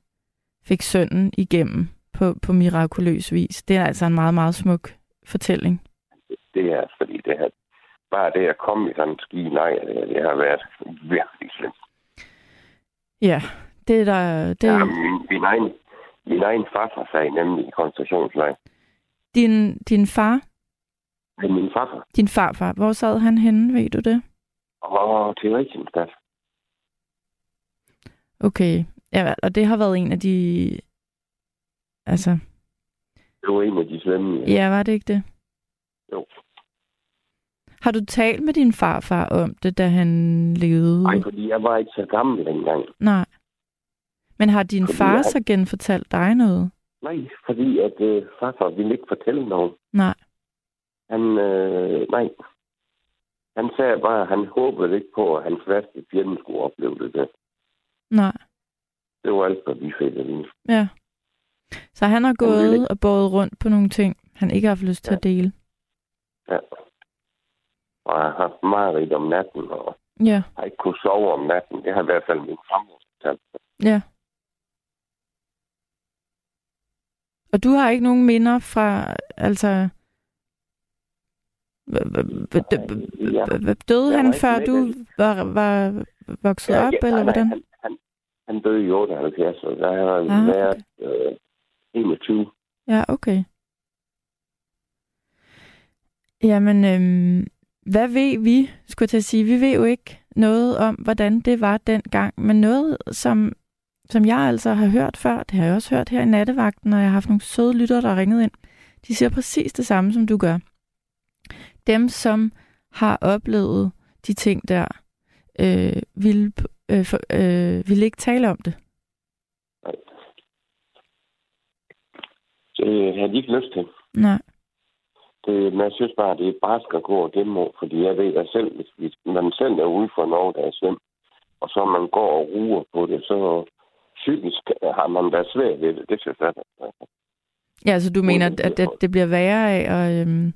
fik sønnen igennem på, på mirakuløs vis. Det er altså en meget, meget smuk fortælling. det er, fordi det her, bare det at komme i sådan en ski, nej, det, det har været virkelig slemt. Ja, det er der... Det, Ja, min, min, egen, min egen farfar sagde nemlig i koncentrationslejr. din, din far, Men min farfar din farfar, hvor sad han henne, ved du det? var til Rigsenstat. Okay, ja, og det har været en af de... Altså, Det var en af de slemme. ja, var det ikke det? Jo. Har du talt med din farfar om det, da han levede? Nej, fordi jeg var ikke så gammel dengang. Nej. Men har din Fordi far jeg- så genfortalt dig noget? Nej, fordi at øh, farfar ville ikke fortælle noget. Nej. Han, øh, nej. Han sagde bare, at han håbede ikke på, at hans værste fjende skulle opleve det. der. Nej. Det var alt, hvad vi fik vide. Ja. Så han har gået ikke- og båret rundt på nogle ting, han ikke har haft lyst til Ja. at dele. Ja. Og jeg har haft meget om natten, og Ja, har ikke kunnet sove om natten. Det har i hvert fald min farmor fortalt. ja. Og du har ikke nogen minder fra, altså... Døde han, før du var, var vokset op, eller hvordan? Han, han, han døde i 78, og der har Ah, ah, okay. været øh, 21. Ja, okay. Jamen, øhm, hvad ved vi, skulle jeg til at sige? Vi ved jo ikke noget om, hvordan det var dengang, men noget, som, som jeg altså har hørt før, det har jeg også hørt her i nattevagten, og jeg har haft nogle søde lyttere, der har ringet ind. De siger præcis det samme, som du gør. Dem, som har oplevet de ting der, øh, vil, øh, for, øh, vil ikke tale om det. Det har de ikke lyst til. Nej. Det, men jeg synes bare, det er bare skal gå og gemme fordi jeg ved, at selv hvis, hvis man selv er ude for noget, der er slemt, og så man går og ruer på det, så psykisk har man været svært ved det. Det synes jeg. Ja, så du mener, at, at det, det bliver værre af at... Øhm,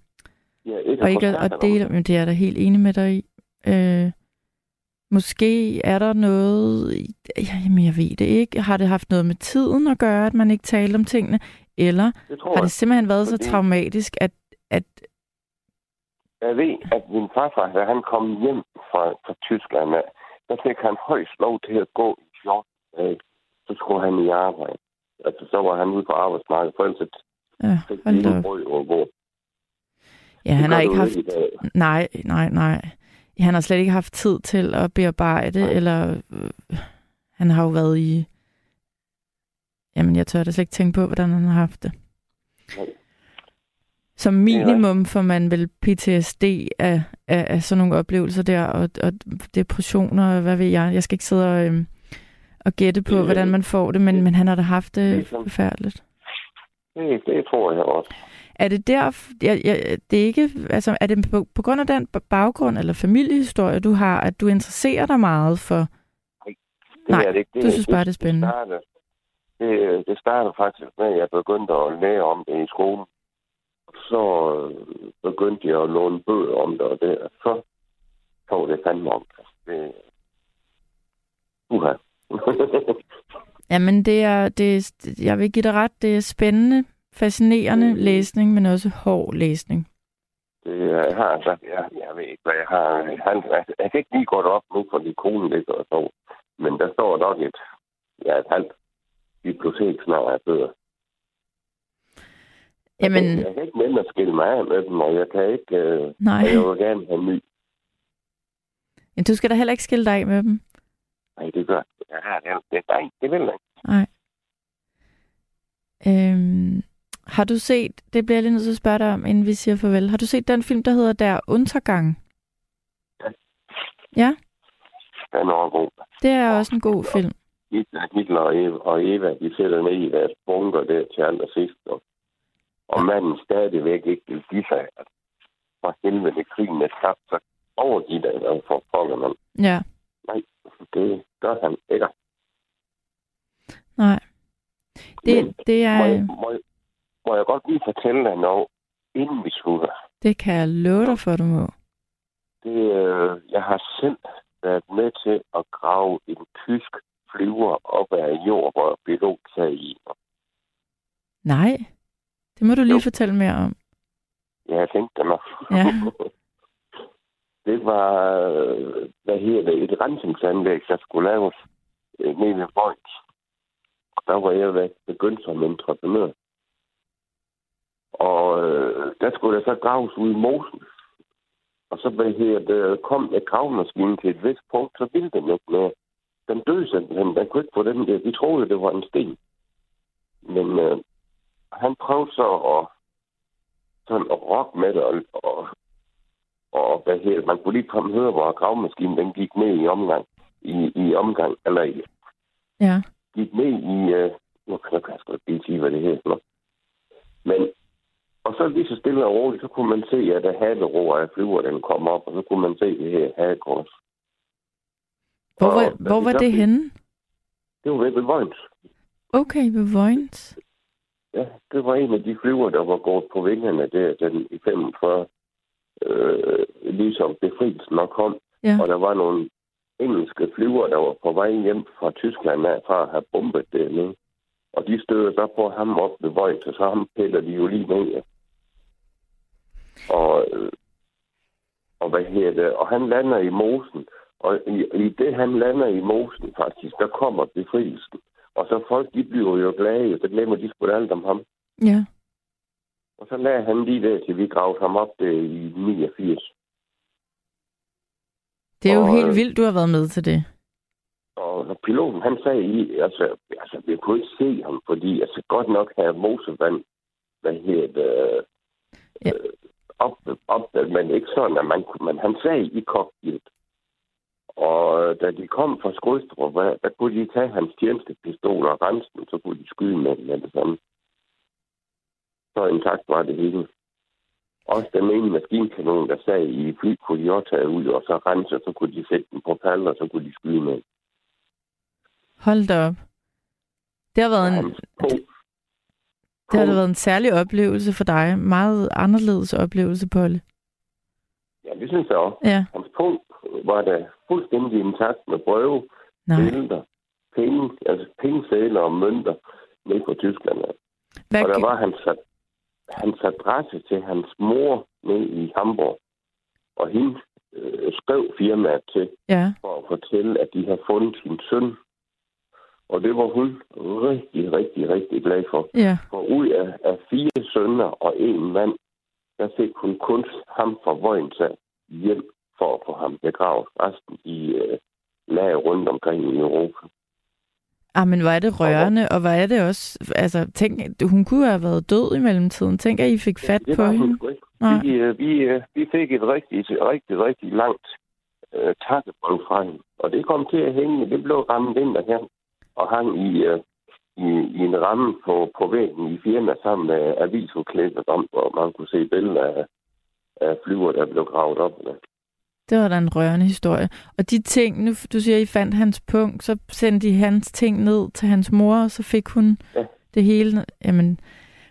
Ja, ikke og ikke at, at om dele, det. men det er jeg da helt enig med dig i. Øh, måske er der noget, jamen jeg ved det ikke, har det haft noget med tiden at gøre, at man ikke talte om tingene, eller Det har det simpelthen været så Fordi- traumatisk, at, at Jeg ved, at min farfar, da han kom hjem fra, fra Tyskland, der fik han højst lov til at gå i 14 dage. Så skulle han i arbejde. Altså, så var han ude på arbejdsmarkedet, for ellers ja, fik op. brød og gå. ja, han Det har gør ikke haft, nej, nej, nej, han har slet ikke haft tid til at bearbejde, Nej. eller øh, han har jo været i, jamen jeg tør da slet ikke tænke på, hvordan han har haft det. Nej. Som minimum får man vel PTSD af, af, af sådan nogle oplevelser der, og, og depressioner, hvad ved jeg. Jeg skal ikke sidde og, øhm, og gætte på, hvordan man får det, men, men han har da haft det, det forfærdeligt. Det, det tror jeg også. Er det der, jeg, jeg, det er ikke, altså, er det på, på grund af den baggrund eller familiehistorie, du har, at du interesserer dig meget for... Nej, det Nej, er det ikke. Det, du synes bare, det er spændende. Det starter, det, det starter faktisk med, at jeg begyndte at lære om det i skolen. Så øh, begyndte jeg at låne bøger om det, og det, så tog det fandme om det. Uha. *laughs* Jamen, det er, det jeg vil give dig ret, det er spændende, fascinerende mm. læsning, men også hård læsning. Det, jeg har altså, jeg, jeg ved ikke, hvad jeg har. Han, jeg, jeg kan ikke lige gå op nu, fordi konen ligger og så. Men der står nok et, ja, et halvt bibliotek snart af bøger. Jamen... Jeg, jeg kan ikke nemme at skille mig af med dem, og jeg kan ikke... Øh, Nej. Og jeg vil gerne have ny. Men du skal da heller ikke skille dig af med dem. Nej, det gør jeg. Ja, det, det, nej, det vil jeg ikke. Nej. Øhm, har du set, det bliver jeg lige nødt til at spørge dig om, inden vi siger farvel. Har du set den film, der hedder Der Untergang? Ja. Ja? Den er god. Det er også en god film. Hitler og Eva, og Eva de sætter ned i deres bunker der til allersidst. Og, og manden stadigvæk ikke vil give sig, at for helvede krigen er tabt, så overgiver det for pokker man. Ja. Nej, det gør han ikke. Nej. Det, Men det er... Må jeg, må, jeg, må jeg godt lige fortælle dig noget, inden vi slutter? Det kan jeg love dig for, du må. Det, øh, jeg har selv været med til at grave en tysk flyver op af jord, hvor pilot sagde i. Nej. Det må du lige Jo. fortælle mere om. Ja, jeg tænkte det nok. Ja. *laughs* det var, hvad hedder det, et rensningsanlæg, der skulle laves øh, nede ved. Og der var jeg begyndt som entreprenør. Og øh, der skulle der så graves ud i mosen. Og så hvad hedder det, kom et gravmaskine til et vist punkt, så ville den ikke mere. Den døde simpelthen. Den kunne ikke få den der. Vi troede, det var en sten. Men øh, han prøvede så at sådan at rock med det, og, og, og hvad det, man kunne lige komme høre, hvor gravmaskinen den gik ned i omgang, i, i omgang, eller i, Ja. gik ned i, øh, nu kan jeg sgu ikke sige, hvad det hedder. Men, og så lige så stille og roligt, så kunne man se, at der haveroer af flyver, den kom op, og så kunne man se det her hagekors. Hvor, Og var, da hvor var det fik- henne? Det var ved Vojens. Okay, ved Vojens. Ja, det var en af de flyver, der var gået på vingerne der den i 45, øh, ligesom befrielsen nok kom. Ja. Og der var nogle engelske flyver, der var på vej hjem fra Tyskland af, fra at have bombet dernede. Og de støder så på ham op ved Vojens, og så ham piller de jo lige ned. Og, øh, og hvad hedder det? Og han lander i mosen. Og i, i det, han lander i mosen faktisk, der kommer befrielsen. Og så folk, de bliver jo glade, så glemmer de sgu alt om ham. Ja. Og så lagde han lige der, til vi gravede ham op der i 89. Det er jo Og, helt øh, vildt, du har været med til det. Og når piloten, han sagde i, altså, altså, vi kunne ikke se ham, fordi altså, godt nok havde Mosevand, hvad hedder det, Ja. øh, op, op, men ikke sådan, at man men han sagde i cockpit. Og da de kom fra Skrydstrup, hvad- der kunne de tage hans tjenestepistol og rense den, så kunne de skyde med den med det samme. Så intakt var det hele. Også den ene maskinkanon, der sad i fly, kunne de også tage ud, og så rense, og så kunne de sætte den på paller, og så kunne de skyde med. Hold da op. Det har været en, Hans det har da været en særlig oplevelse for dig. Meget anderledes oplevelse, Polly. Ja, det synes jeg også. Ja. Hans punkt var da fuldstændig intakt med brøve, Nej. billeder, penge, altså pengesedler og mønter ned fra Tyskland. Hvad, Og der var hans, hans adresse til hans mor ned i Hamburg. Og hende øh, skrev firmaet til ja. for at fortælle, at de havde fundet sin søn. Og det var hun rigtig, rigtig, rigtig glad for. Ja. For ud af, af fire sønner og en mand, der fik hun kun ham fra Vojens hjem for at få ham begravet. Resten i øh, lag rundt omkring i Europa. Ah, men hvor er det rørende, og hvor er det også... Altså, tænk, hun kunne have været død i mellemtiden. Tænk, at I fik fat det på hende. Nej. Vi, øh, vi, øh, vi fik et rigtig, rigtig, rigtig langt øh, takkebånd fra hende. Og det kom til at hænge. Det blev rammet ind her. Og hang i, øh, i, i en ramme på, på væggen i firma sammen med avisudklædtet om, hvor man kunne se billeder af, af flyver, der blev gravet op. Med. Det var da en rørende historie. Og de ting, nu du siger, I fandt hans punkt, så sendte de hans ting ned til hans mor, og så fik hun Ja. det hele. Jamen,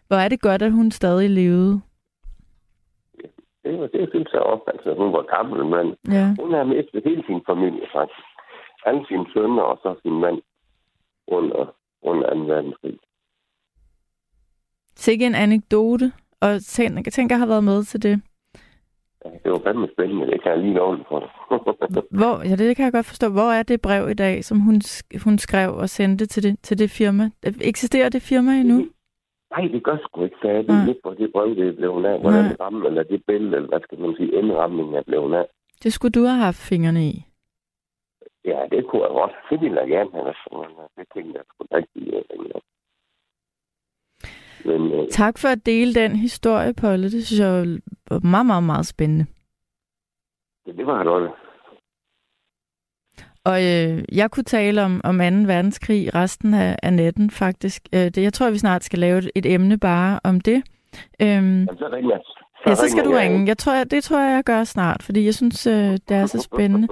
hvor er det godt, at hun stadig levede. Det, var- det synes jeg også. Altså, hun var gammel, men Ja. hun har mistet hele sin familie, faktisk. Alle sine sønner og så sin mand under, under 2. verdenskrig. Sikke en anekdote, og tænk, tænk, jeg har været med til det. Ja, Det var fandme spændende, det kan jeg lige dig for. *laughs* Hvor, ja, det kan jeg godt forstå. Hvor er det brev i dag, som hun, hun skrev og sendte til det, til det firma? Eksisterer det firma endnu? Nej, det gør sgu ikke, Nej. er lidt, hvor det brev, det er blevet af. Hvordan rammen, eller det billede, eller hvad skal man sige, indramningen er blevet af. Det skulle du have haft fingrene i. Ja, det kunne jeg godt. Det ville jeg gerne have. Altså, men øh, det tænkte jeg sgu ikke. Men øh, Tak for at dele den historie, Polle. Det synes jeg var meget, meget, meget spændende. det, det var godt. Og øh, jeg kunne tale om, om 2. verdenskrig resten af, af natten, faktisk. Øh, det, jeg tror, vi snart skal lave et, et emne bare om det. Øhm, Jamen, så ringer jeg. ja, så skal du ringe. Jeg tror, jeg, det tror jeg, jeg gør snart, fordi jeg synes, øh, det er så spændende.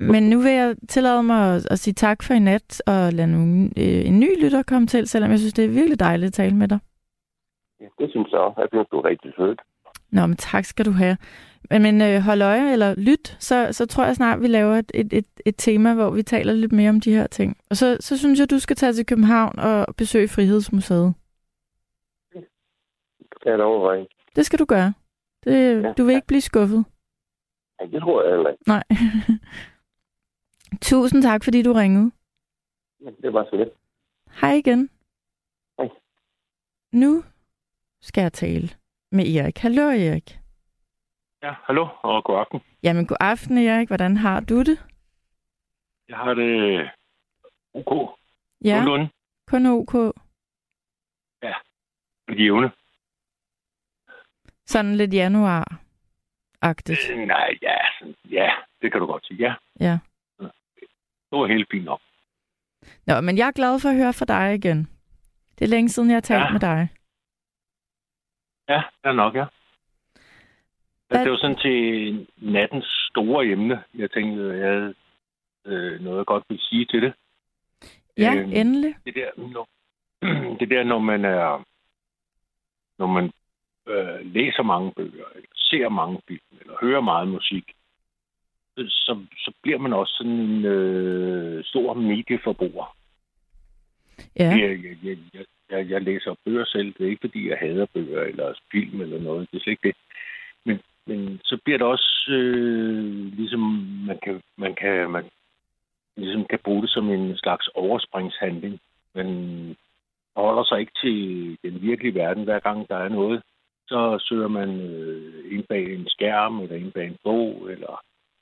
Men nu vil jeg tillade mig at, at sige tak for i nat, og lade nogle, øh, en ny lytter komme til, selvom jeg synes, det er virkelig dejligt at tale med dig. Ja, det synes jeg også. Jeg synes, du er rigtig sød. Nå, men tak skal du have. Men, men øh, hold øje eller lyt, så, så tror jeg snart, vi laver et, et, et, et tema, hvor vi taler lidt mere om de her ting. Og så, så synes jeg, du skal tage til København og besøge Frihedsmuseet. Det kan jeg overveje. Det skal du gøre. Det, Ja, du vil ja. ikke blive skuffet. Ja, det tror jeg heller ikke. Nej. *laughs* Tusind tak, fordi du ringede. Men Det var så lidt. Hej igen. Hej. Nu skal jeg tale med Erik. Hallo Erik. Ja, hallo og god aften. Jamen god aften Erik. Hvordan har du det? Jeg har det ok. Ja, kun ok. jævne. Sådan lidt januar-agtigt. Øh, Nej, ja, sådan, ja, det kan du godt sige. Ja, Ja. det var helt fint nok. Nå, men jeg er glad for at høre fra dig igen. Det er længe siden, jeg har talt Ja. med dig. Ja, det er nok, ja. Hvad- Det var sådan til nattens store emne. Jeg tænkte, jeg havde øh, noget, jeg godt ville sige til det. Ja, Øhm, endelig. det der, når, *clears throat* det der, når man er, når man øh, læser mange bøger, eller ser mange film, eller hører meget musik, så, så bliver man også sådan en øh, stor medieforbruger. Ja. Jeg, jeg, jeg, jeg, jeg, jeg læser bøger selv. Det er ikke, fordi jeg hader bøger eller film eller noget. Det er slet ikke det. Men, men så bliver det også øh, ligesom, man kan, man kan, man ligesom kan bruge det som en slags overspringshandling. Man holder sig ikke til den virkelige verden. Hver gang der er noget, så søger man øh, ind bag en skærm, eller ind bag en bog, eller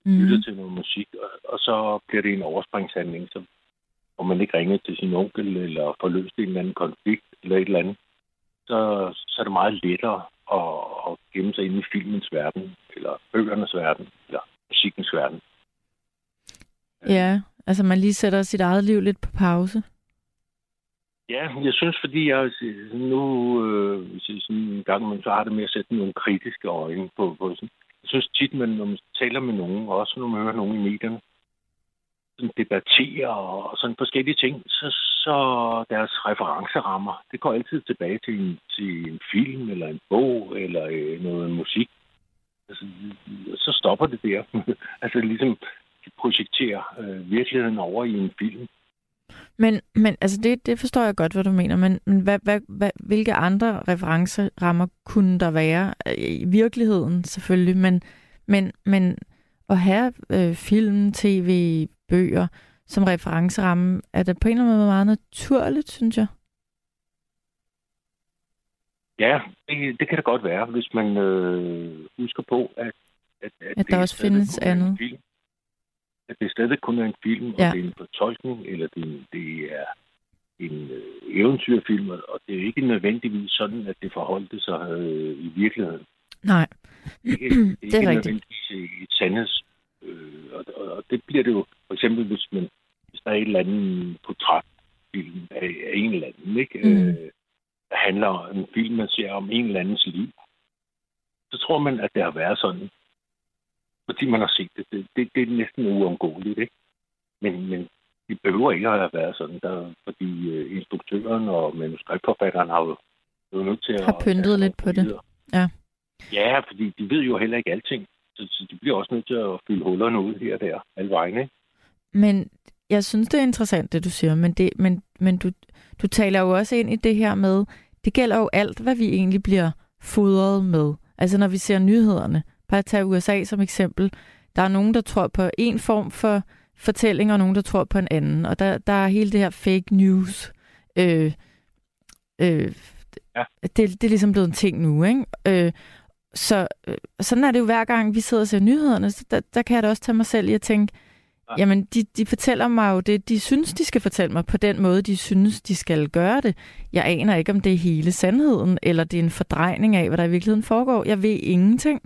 lytter Mm. til noget musik, og, og så bliver det en overspringshandling, så og man ikke ringer til sin onkel, eller får løst en eller anden konflikt, eller et eller andet, så, så er det meget lettere at, at gemme sig inde i filmens verden, eller bøgernes verden, eller musikkens verden. Ja, altså man lige sætter sit eget liv lidt på pause. Ja, jeg synes, fordi jeg nu, øh, hvis jeg sådan en gang man så har det med at sætte nogle kritiske øjne på, på sådan. Jeg synes tit, man, når man taler med nogen, og også når man hører nogen i medierne, sådan debatterer og sådan forskellige ting, så, så deres referencerammer, det går altid tilbage til en, til en film, eller en bog, eller øh, noget musik. Altså, så stopper det der. *laughs* altså ligesom, de projekterer øh, virkeligheden over i en film. Men, men altså det, det forstår jeg godt, hvad du mener, men, men hvad, hvad, hvad, hvilke andre referencerammer kunne der være? I virkeligheden selvfølgelig, men, men, men at have øh, film, tv, bøger som referenceramme, er det på en eller anden måde meget naturligt, synes jeg. Ja, det, det kan det godt være, hvis man øh, husker på, at, at, At der det også findes andet. Film. At det stadig kun er en film, Ja. og det er en fortolkning, eller det, det er en øh, eventyrfilm, og det er ikke nødvendigvis sådan, at det forholdte sig øh, i virkeligheden. Nej, Ikke, *clears throat* det er, Det er ikke rigtigt. nødvendigvis et sandheds... Øh, og, og, og det bliver det jo, for eksempel hvis, man, hvis der er et eller andet portrætfilm af, af en eller anden, ikke? Mm. Øh, handler om en film, man ser om en eller andens liv, så tror man, at det har været sådan. Fordi man har set det. Det, det, det er næsten uundgåeligt, ikke? Men, men det behøver ikke at have været sådan, der, fordi øh, instruktøren og manuskriptforfatteren har jo, er jo nødt til at... Har pyntet at- lidt på det. Ja. Ja, fordi de ved jo heller ikke alting. Så, så de bliver også nødt til at fylde hullerne ud her og der, alle ikke? Men jeg synes, det er interessant, det du siger, men, det, men, men du, du taler jo også ind i det her med, det gælder jo alt, hvad vi egentlig bliver fodret med. Altså når vi ser nyhederne, bare at tage USA som eksempel, der er nogen, der tror på en form for fortælling, og nogen, der tror på en anden. Og der, der er hele det her fake news. Øh, øh, Ja. det, det er ligesom blevet en ting nu, ikke? Øh, så øh, sådan er det jo hver gang, vi sidder og ser nyhederne. Så der, der kan jeg da også tage mig selv i at tænke, Ja. jamen, de, de fortæller mig jo det, de synes, de skal fortælle mig på den måde, de synes, de skal gøre det. Jeg aner ikke, om det er hele sandheden, eller det er en fordrejning af, hvad der i virkeligheden foregår. Jeg ved ingenting.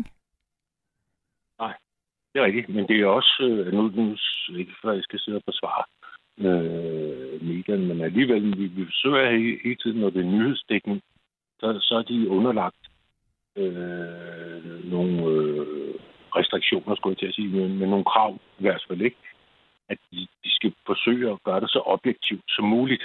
Det er rigtigt, men det er også, øh, nu, nu ikke for, at jeg skal sidde og forsvare øh, medierne, men alligevel, vi, vi forsøger hele, hele tiden, når det er nyhedsdækning, så, så er de underlagt øh, nogle øh, restriktioner, skulle jeg til at sige, men, men nogle krav i hvert fald ikke, at de, de skal forsøge at gøre det så objektivt som muligt,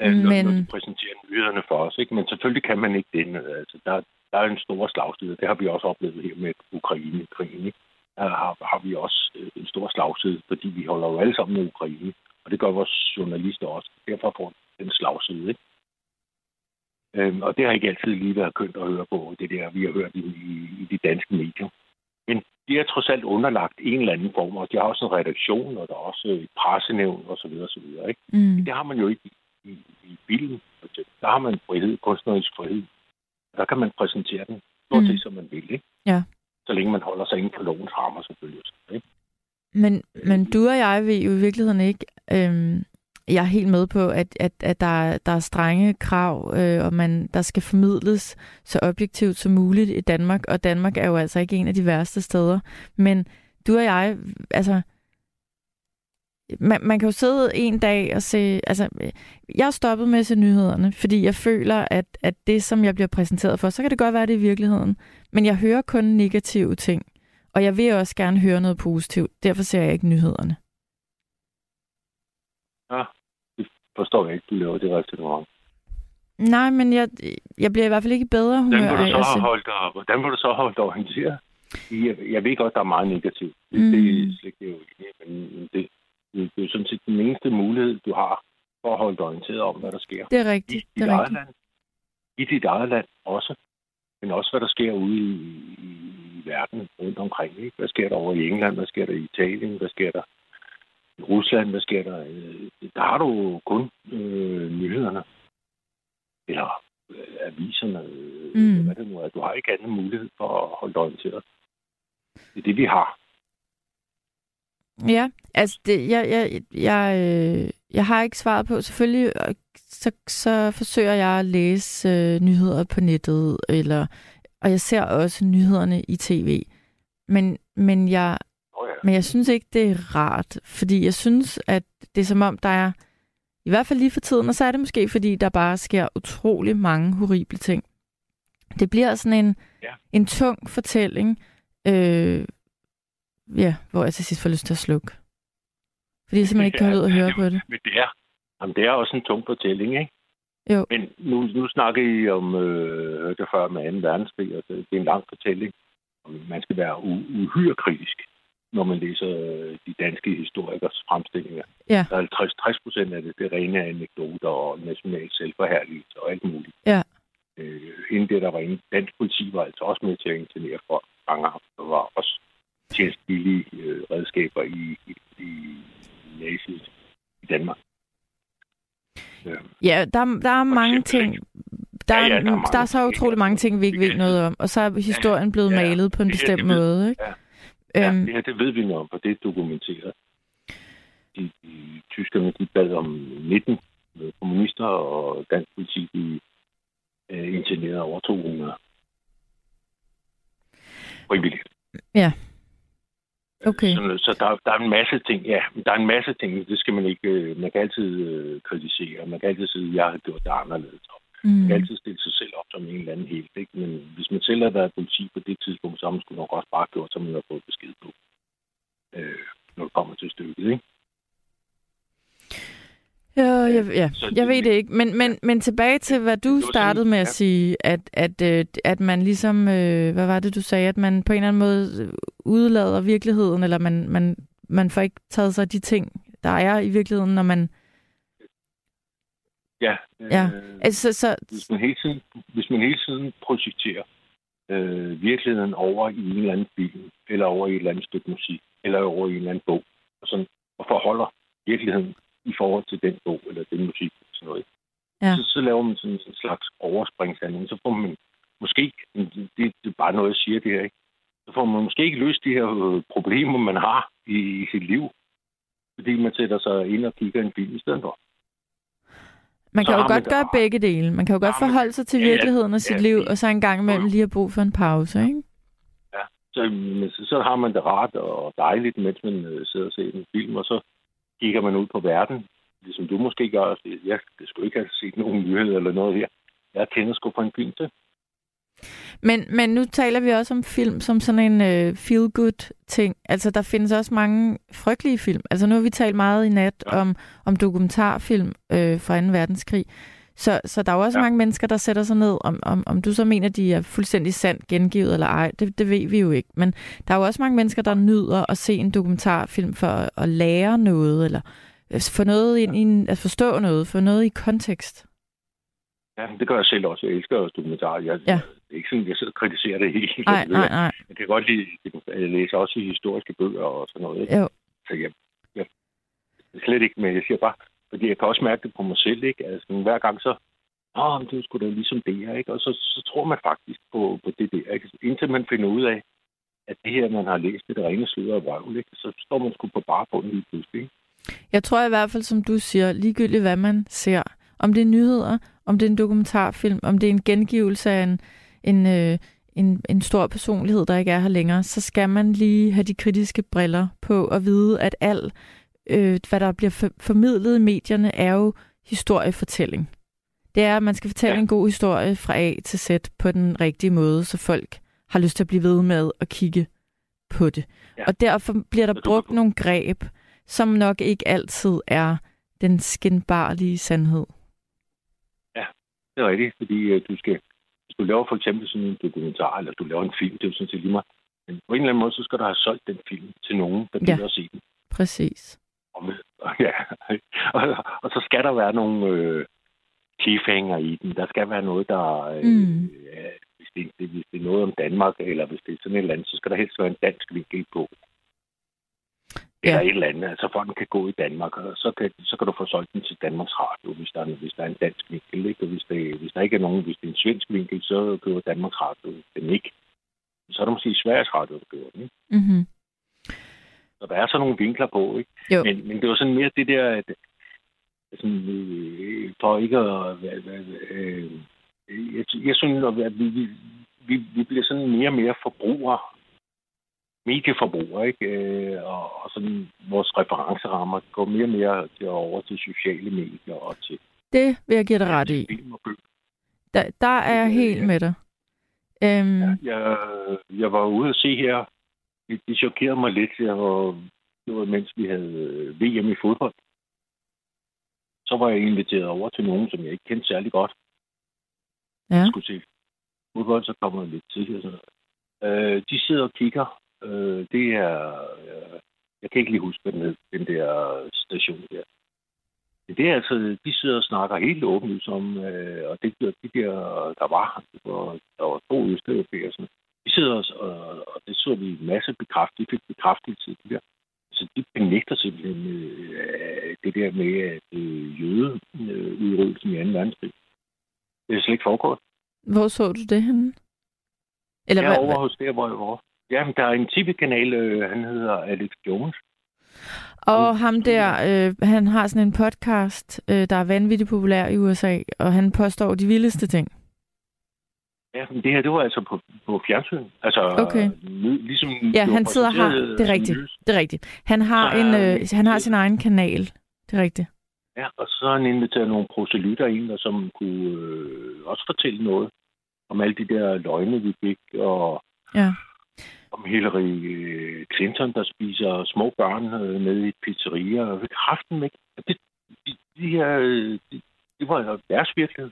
Ja, når, Men- når de præsenterer nyhederne for os. Ikke? Men selvfølgelig kan man ikke det. Altså, der, der er en stor slagside. Det har vi også oplevet her med Ukraine-krigen. Ikke? Der har, har vi også øh, en stor slagside, fordi vi holder jo alle sammen med Ukraine. Og det gør vores journalister også. Derfor får den slagside. Ikke? Øhm, og det har ikke altid lige været kønt at høre på, det der, vi har hørt i, i, i de danske medier. Men de er trods alt underlagt en eller anden form, og de har også en redaktion, og der er også et pressenævn osv. osv. Ikke? mm. Det har man jo ikke i, i, i bilen. for eksempel. Der har man frihed, kunstnerisk frihed. Der kan man præsentere den stort Mm. set, som man vil. Ikke? Ja. Så længe man holder sig inden for lovens rammer, selvfølgelig. Ikke? Men, men du og jeg ved jo i virkeligheden ikke, øhm, jeg er helt med på, at, at, at der, er, der er strenge krav, øh, og man, der skal formidles så objektivt som muligt i Danmark, og Danmark er jo altså ikke en af de værste steder. Men du og jeg, altså, man, man kan jo sidde en dag og se, altså, jeg er stoppet med at se nyhederne, fordi jeg føler, at, at det, som jeg bliver præsenteret for, så kan det godt være, det er i virkeligheden, men jeg hører kun negative ting. Og jeg vil også gerne høre noget positivt. Derfor ser jeg ikke nyhederne. Forstår jeg ikke, du laver det restaurant. Nej, men jeg, jeg bliver i hvert fald ikke bedre humør Hvordan vil du så holdt dig, hvordan vil du så holdt dig orienteret? Jeg, jeg ved godt, der er meget negativt. Det, Mm. det er slet ikke det, er jo ikke, men det, det, er jo sådan set den eneste mulighed, du har for at holde dig orienteret om, hvad der sker. Det er I rigtigt. dit Det er eget rigtigt. land. I dit eget land også. Men også, hvad der sker ude i, i, i verden rundt omkring. Ikke? Hvad sker der over i England? Hvad sker der i Italien? Hvad sker der i Rusland? Hvad sker der? øh, Der har du kun øh, nyhederne. Eller øh, aviserne. Øh, Mm. Hvad det nu er. Du har ikke anden mulighed for at holde dig orienteret. Det er det, vi har. Ja, altså det, jeg, jeg, jeg, øh, jeg har ikke svaret på. Selvfølgelig øh, så, så forsøger jeg at læse øh, nyheder på nettet, eller, og jeg ser også nyhederne i tv. Men, men, jeg, Oh, ja. men jeg synes ikke, det er rart, fordi jeg synes, at det er som om, der er, i hvert fald lige for tiden, og så er det måske, fordi der bare sker utrolig mange horrible ting. Det bliver sådan en, Ja. en tung fortælling, øh, ja, hvor jeg til sidst får lyst til at slukke. Fordi jeg simpelthen ikke kan holde ud og høre på det. Men det er, jamen, det er også en tung fortælling, ikke? Jo. Men nu, nu snakker I om, øh, hørte jeg før med 2. verdenskrig, og det, det er en lang fortælling. Og man skal være uhyre kritisk, når man læser øh, de danske historikers fremstillinger. Ja. Der er 50 60 procent af det, det rene anekdoter og national selvforherligelse og alt muligt. Ja. Øh, hende der, der var inde, dansk politi var altså også med til at internere for fanger. Der var også tjenestbillige øh, redskaber i, i, i nazi i Danmark. Øh, Ja, der, der er mange ting. Der er, Ja, ja, ja, der er mange der er så utrolig mange ting, vi ikke ved noget om. Og så er historien blevet Ja, malet på en det her, bestemt det ved- måde. Ikke? Ja, Øhm, det her, det ved vi noget om, for det er dokumenteret. de, de, tyskerne de bad om 19 kommunister, og dansk politik de øh, internerede over 200. Frivilligt. Ja. Okay. Så, så der, der er en masse ting, ja, der er en masse ting, det skal man ikke, øh, man kan altid øh, kritisere, man kan altid sige, at jeg har gjort det anderledes. Mm. Man kan altid stille sig selv op som en eller anden helt, ikke? men hvis man selv har været politi på det tidspunkt, så har man sgu nok også bare gjort, som man har fået besked på, øh, når det kommer til stykket, ikke? Ja, jeg, ja. jeg ved det ikke. Men, men, men tilbage til, hvad du startede med at sige, at, at, at, øh, at man ligesom, øh, hvad var det, du sagde, at man på en eller anden måde udlader virkeligheden, eller man, man, man får ikke taget sig de ting, der er i virkeligheden, når man... Ja. ja. Øh, altså, så... hvis, man hele tiden, hvis man hele tiden projekterer øh, virkeligheden over i en eller anden film, eller over i et eller andet stykke musik, eller over i en eller anden bog, og, sådan, og forholder virkeligheden i forhold til den bog eller den musik og sådan noget. Ja. Så, så laver man sådan en slags overspringshandling. Så får man måske, det, det er bare noget, jeg siger det her, ikke? så får man måske ikke løst de her øh, problemer, man har i, i sit liv, fordi man sætter sig ind og kigger en film i stedet for. Man kan så jo godt man gøre begge dele. Man kan jo godt forholde sig til virkeligheden af sit ja, liv, og så en gang imellem lige have brug for en pause, ikke? Ja, så, så har man det rart og dejligt, mens man øh, sidder og ser en film, og så kigger man ud på verden, ligesom du måske gør, og siger, jeg skulle ikke have set nogen nyheder eller noget her. Jeg tænder sgu på en film til. Men, men nu taler vi også om film som sådan en uh, feel-good ting. Altså, der findes også mange frygtelige film. Altså, nu har vi talt meget i nat ja. om, om dokumentarfilm øh, fra 2. verdenskrig. Så, så der er jo også ja. mange mennesker, der sætter sig ned, om, om, om du så mener, de er fuldstændig sandt gengivet eller ej, det, det ved vi jo ikke. Men der er jo også mange mennesker, der nyder at se en dokumentarfilm for at, at lære noget, eller øh, få noget ind i en, at forstå noget, få noget i kontekst. Ja, det gør jeg selv også. Jeg elsker også dokumentarer. Jeg, ja. Det er ikke sådan, jeg sidder og kritiserer det hele. Nej, nej, nej. Jeg kan godt lide, jeg læser også i historiske bøger og sådan noget. Jo. Så jeg, jeg, slet ikke, men jeg siger bare, fordi jeg kan også mærke det på mig selv, ikke? Altså, hver gang så, åh, det er sgu da ligesom det her, ikke? Og så, så tror man faktisk på, på det der, ikke? Indtil man finder ud af, at det her, man har læst, det er rene sludder og vrøvl, ikke? Så står man sgu på bare bunden lige pludselig, ikke? Jeg tror i hvert fald, som du siger, ligegyldigt hvad man ser, om det er nyheder, om det er en dokumentarfilm, om det er en gengivelse af en, en, øh, en, en stor personlighed, der ikke er her længere, så skal man lige have de kritiske briller på og vide, at al øh, hvad der bliver for, formidlet i medierne, er jo historiefortælling. Det er, at man skal fortælle ja. en god historie fra A til Z på den rigtige måde, så folk har lyst til at blive ved med at kigge på det. Ja. Og derfor bliver der brugt nogle greb, som nok ikke altid er den skinbarlige sandhed. Ja, det er rigtigt, fordi uh, du skal, hvis du laver for eksempel sådan en dokumentar, eller du laver en film, det er jo sådan set lige meget, men på en eller anden måde, så skal du have solgt den film til nogen, der gider ja. at se den. Præcis. Og, ja, *laughs* og, og så skal der være nogle øh, cliffhanger i den. Der skal være noget, der... Øh, mm. ja, hvis, det, det, hvis det er noget om Danmark, eller hvis det er sådan et eller andet, så skal der helst være en dansk vinkel på. Ja. Eller et eller andet. Altså folk kan gå i Danmark, og så kan, så kan du få solgt den til Danmarks Radio, hvis der er, hvis der er en dansk vinkel. Ikke? Og hvis, det, hvis der ikke er nogen, hvis det er en svensk vinkel, så køber Danmarks Radio den ikke. Så er der måske Sveriges Radio, der køber den. Ikke? Mm-hmm. Så der er sådan nogle vinkler på, ikke? Jo. Men, men det var sådan mere det der, at sådan, øh, for ikke at... Øh, øh, jeg, jeg synes, at vi, vi, vi, vi bliver sådan mere og mere forbrugere, medieforbrugere, ikke? Øh, og, og sådan vores referencerammer går mere og mere til over til sociale medier og til... Det vil jeg give dig ret i. Der, der er jeg helt med dig. Ja, jeg, jeg var ude at se her det, det chokerede mig lidt, jeg var, det var mens vi havde øh, VM i fodbold. Så var jeg inviteret over til nogen, som jeg ikke kendte særlig godt. Ja. Jeg skulle se fodbold, så kommer jeg lidt til. Sådan øh, de sidder og kigger. Øh, det er... Øh, jeg kan ikke lige huske, hvad den, hed, den der station der. Det er altså, de sidder og snakker helt åbent om, øh, og det, de der, der var, der var, der var to østeuropæere, sådan, vi sidder os, og, og det så vi en masse bekræftet. De fik bekræftelse i det der. Så de benægter simpelthen øh, det der med, at øh, jødeudryddelsen i 2. verdenskrig. Det er slet ikke foregået. Hvor så du det henne? Eller ja, over hos der, hvor jeg var. Jamen, der er en tv-kanal, øh, han hedder Alex Jones. Og ham der, øh, han har sådan en podcast, øh, der er vanvittigt populær i USA, og han påstår de vildeste ting. Ja, men det her, det var altså på, på fjernsyn. Altså, okay. ligesom... Ja, han sidder har... Det er rigtigt. Det er rigtigt. Han har, en, øh, han har sin egen kanal. Det er rigtigt. Ja, og så har han inviteret nogle proselytter ind, der som kunne øh, også fortælle noget om alle de der løgne, vi fik, og ja. om Hillary øh, Clinton, der spiser små børn øh, nede i pizzeria, kraften ikke. Det, de, de her, øh, de, det var deres virkelighed.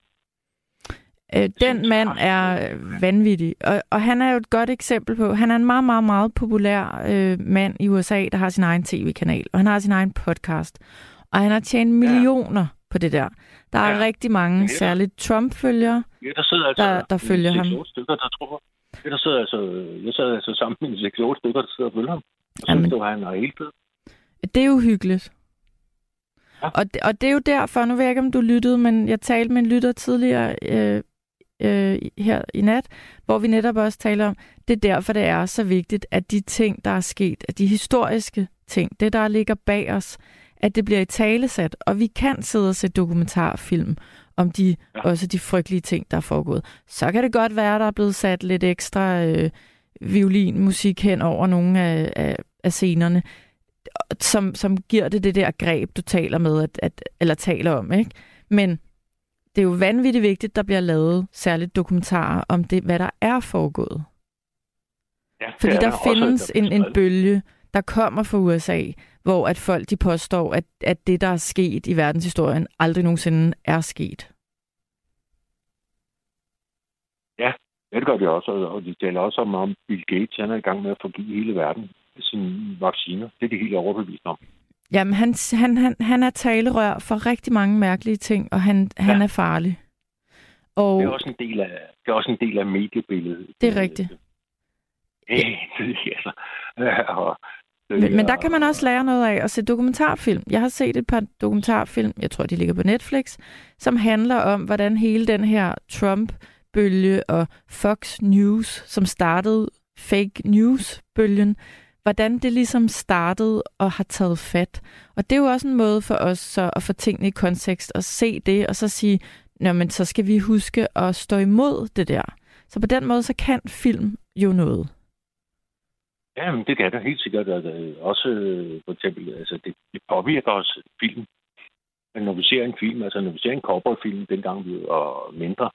Øh, den mand er vanvittig, og, og han er jo et godt eksempel på, han er en meget, meget, meget populær øh, mand i USA, der har sin egen tv-kanal, og han har sin egen podcast, og han har tjent millioner ja. på det der. Der er ja. rigtig mange, ja. særligt Trump-følgere, ja, der, sidder altså der, der følger ham. stykker, der tror, ja, der sidder altså, jeg sad altså sammen med 6-8 stykker, der sidder og følger ham. Og Jamen, det, han er helt fed. Det er uhyggeligt. Ja. Og, det, og det er jo derfor, nu ved jeg ikke, om du lyttede, men jeg talte med en lytter tidligere øh, øh, her i nat, hvor vi netop også taler om, det er derfor, det er så vigtigt, at de ting, der er sket, at de historiske ting, det der ligger bag os, at det bliver i talesat, og vi kan sidde og se dokumentarfilm om de ja. også de frygtelige ting, der er foregået. Så kan det godt være, der er blevet sat lidt ekstra øh, violinmusik hen over nogle af, af, af scenerne, som, som giver det det der greb, du taler med, at, at, eller taler om. ikke. Men det er jo vanvittigt vigtigt, der bliver lavet særligt dokumentarer om det, hvad der er foregået. Ja, Fordi der, der findes også, en, en bølge, der kommer fra USA, hvor at folk de påstår, at, at det, der er sket i verdenshistorien, aldrig nogensinde er sket. Ja, det gør de også, og de taler også om, om Bill Gates han er i gang med at forgive hele verden sine vacciner. Det er de helt overbevist om. Jamen, han, han, han, han er talerør for rigtig mange mærkelige ting, og han, ja. han er farlig. Og... Det, er også en del af, det er også en del af mediebilledet. Det er rigtigt. Ja, altså. og, men, men der kan man også lære noget af at se dokumentarfilm. Jeg har set et par dokumentarfilm, jeg tror, de ligger på Netflix, som handler om, hvordan hele den her Trump-bølge og Fox News, som startede fake news-bølgen, hvordan det ligesom startede og har taget fat. Og det er jo også en måde for os så at få tingene i kontekst og se det, og så sige, Nå, men så skal vi huske at stå imod det der. Så på den måde, så kan film jo noget. Ja, men det kan det helt sikkert. At, øh, også øh, for eksempel, altså det, det påvirker os film. Men når vi ser en film, altså når vi ser en cowboyfilm, dengang vi var mindre,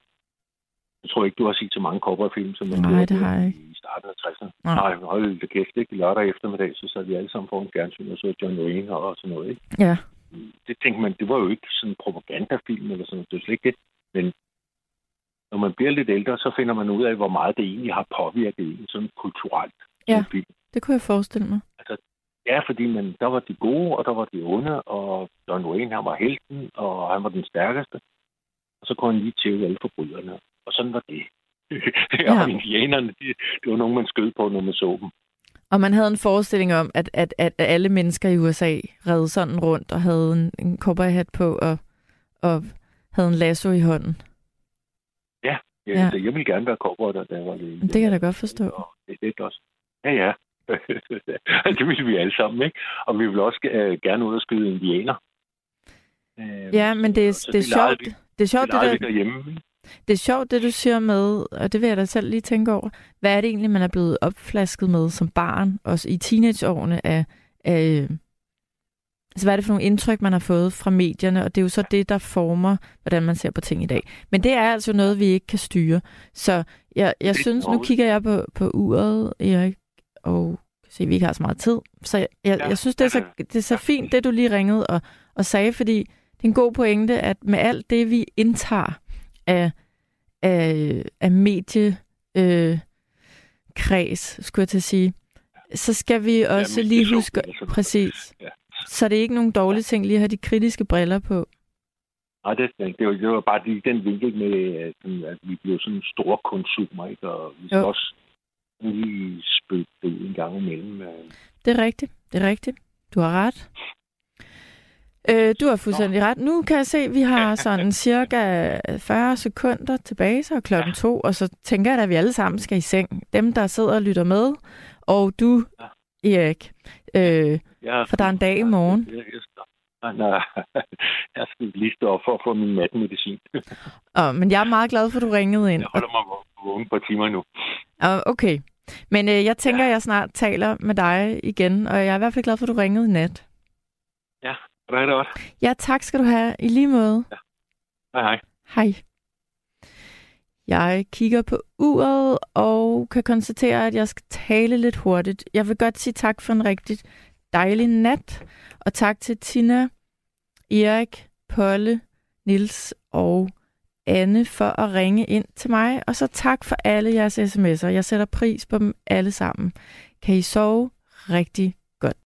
jeg tror ikke, du har set så mange cowboyfilm, som man Nej, det har jeg ikke. i starten af 60'erne. Nej, Nej hold det kæft, ikke? Lørdag eftermiddag, så sad vi alle sammen foran fjernsyn og så John Wayne og sådan noget, ikke? Ja. Det tænkte man, det var jo ikke sådan en propagandafilm eller sådan Det er slet ikke det. Men når man bliver lidt ældre, så finder man ud af, hvor meget det egentlig har påvirket en sådan kulturelt. Ja, film. det kunne jeg forestille mig. Altså, ja, fordi man, der var de gode, og der var de onde, og John Wayne, han var helten, og han var den stærkeste. Og så kunne han lige tæve alle forbryderne. Og sådan var det. *laughs* ja. og indianerne, de, det var nogen, man skød på, når man så dem. Og man havde en forestilling om, at, at, at alle mennesker i USA redde sådan rundt og havde en, en cowboyhat på og, og havde en lasso i hånden. Ja, ja, ja. Altså, jeg ville gerne være cowboy, da jeg var lidt. Det kan jeg da godt forstå. Og det, det også. Ja, ja. *laughs* det ville vi alle sammen, ikke? Og vi ville også uh, gerne ud og skyde indianer. Ja, men det, er, det er sjovt. Det er sjovt, det, det der... Derhjemme, det er sjovt, det du siger med, og det vil jeg da selv lige tænke over. Hvad er det egentlig, man er blevet opflasket med som barn, også i teenageårene af, af Altså, hvad er det for nogle indtryk, man har fået fra medierne? Og det er jo så det, der former, hvordan man ser på ting i dag. Men det er altså noget, vi ikke kan styre. Så jeg, jeg synes, nu kigger jeg på, på uret, Erik, og kan se, at vi ikke har så meget tid. Så jeg, jeg, jeg synes, det er, så, det er så fint, det du lige ringede og, og sagde, fordi det er en god pointe, at med alt det, vi indtager, af, af, af medie øh, skulle jeg til at sige, så skal vi også ja, lige huske, præcis, ja. så det er ikke nogen dårlige ting lige at have de kritiske briller på. Nej, det, det, var, det var bare lige den vinkel med, at, at vi bliver sådan store konsumer, ikke? og vi skal jo. også lige spøge det en gang imellem. Øh. Det er rigtigt, det er rigtigt. Du har ret. Øh, du har fuldstændig ret. Nu kan jeg se, at vi har sådan *laughs* cirka 40 sekunder tilbage, så klokken to, og så tænker jeg at vi alle sammen skal i seng. Dem, der sidder og lytter med, og du, Erik. Øh, Ja, for der er en dag i morgen. Jeg, jeg, nej, nej, *laughs* jeg skal lige stå op for at få min natmedicin. Og, men jeg er meget glad for, at du ringede ind. Jeg holder mig vågen på timer nu. Og, okay. Men øh, jeg tænker, at jeg snart taler med dig igen, og jeg er i hvert fald glad for, at du ringede i nat. Ja, er det. Ja, tak skal du have. I lige måde. Hej, hej. Hej. Jeg kigger på uret og kan konstatere, at jeg skal tale lidt hurtigt. Jeg vil godt sige tak for en rigtig dejlig nat, og tak til Tina, Erik, Polle, Nils og Anne for at ringe ind til mig. Og så tak for alle jeres sms'er. Jeg sætter pris på dem alle sammen. Kan I sove rigtig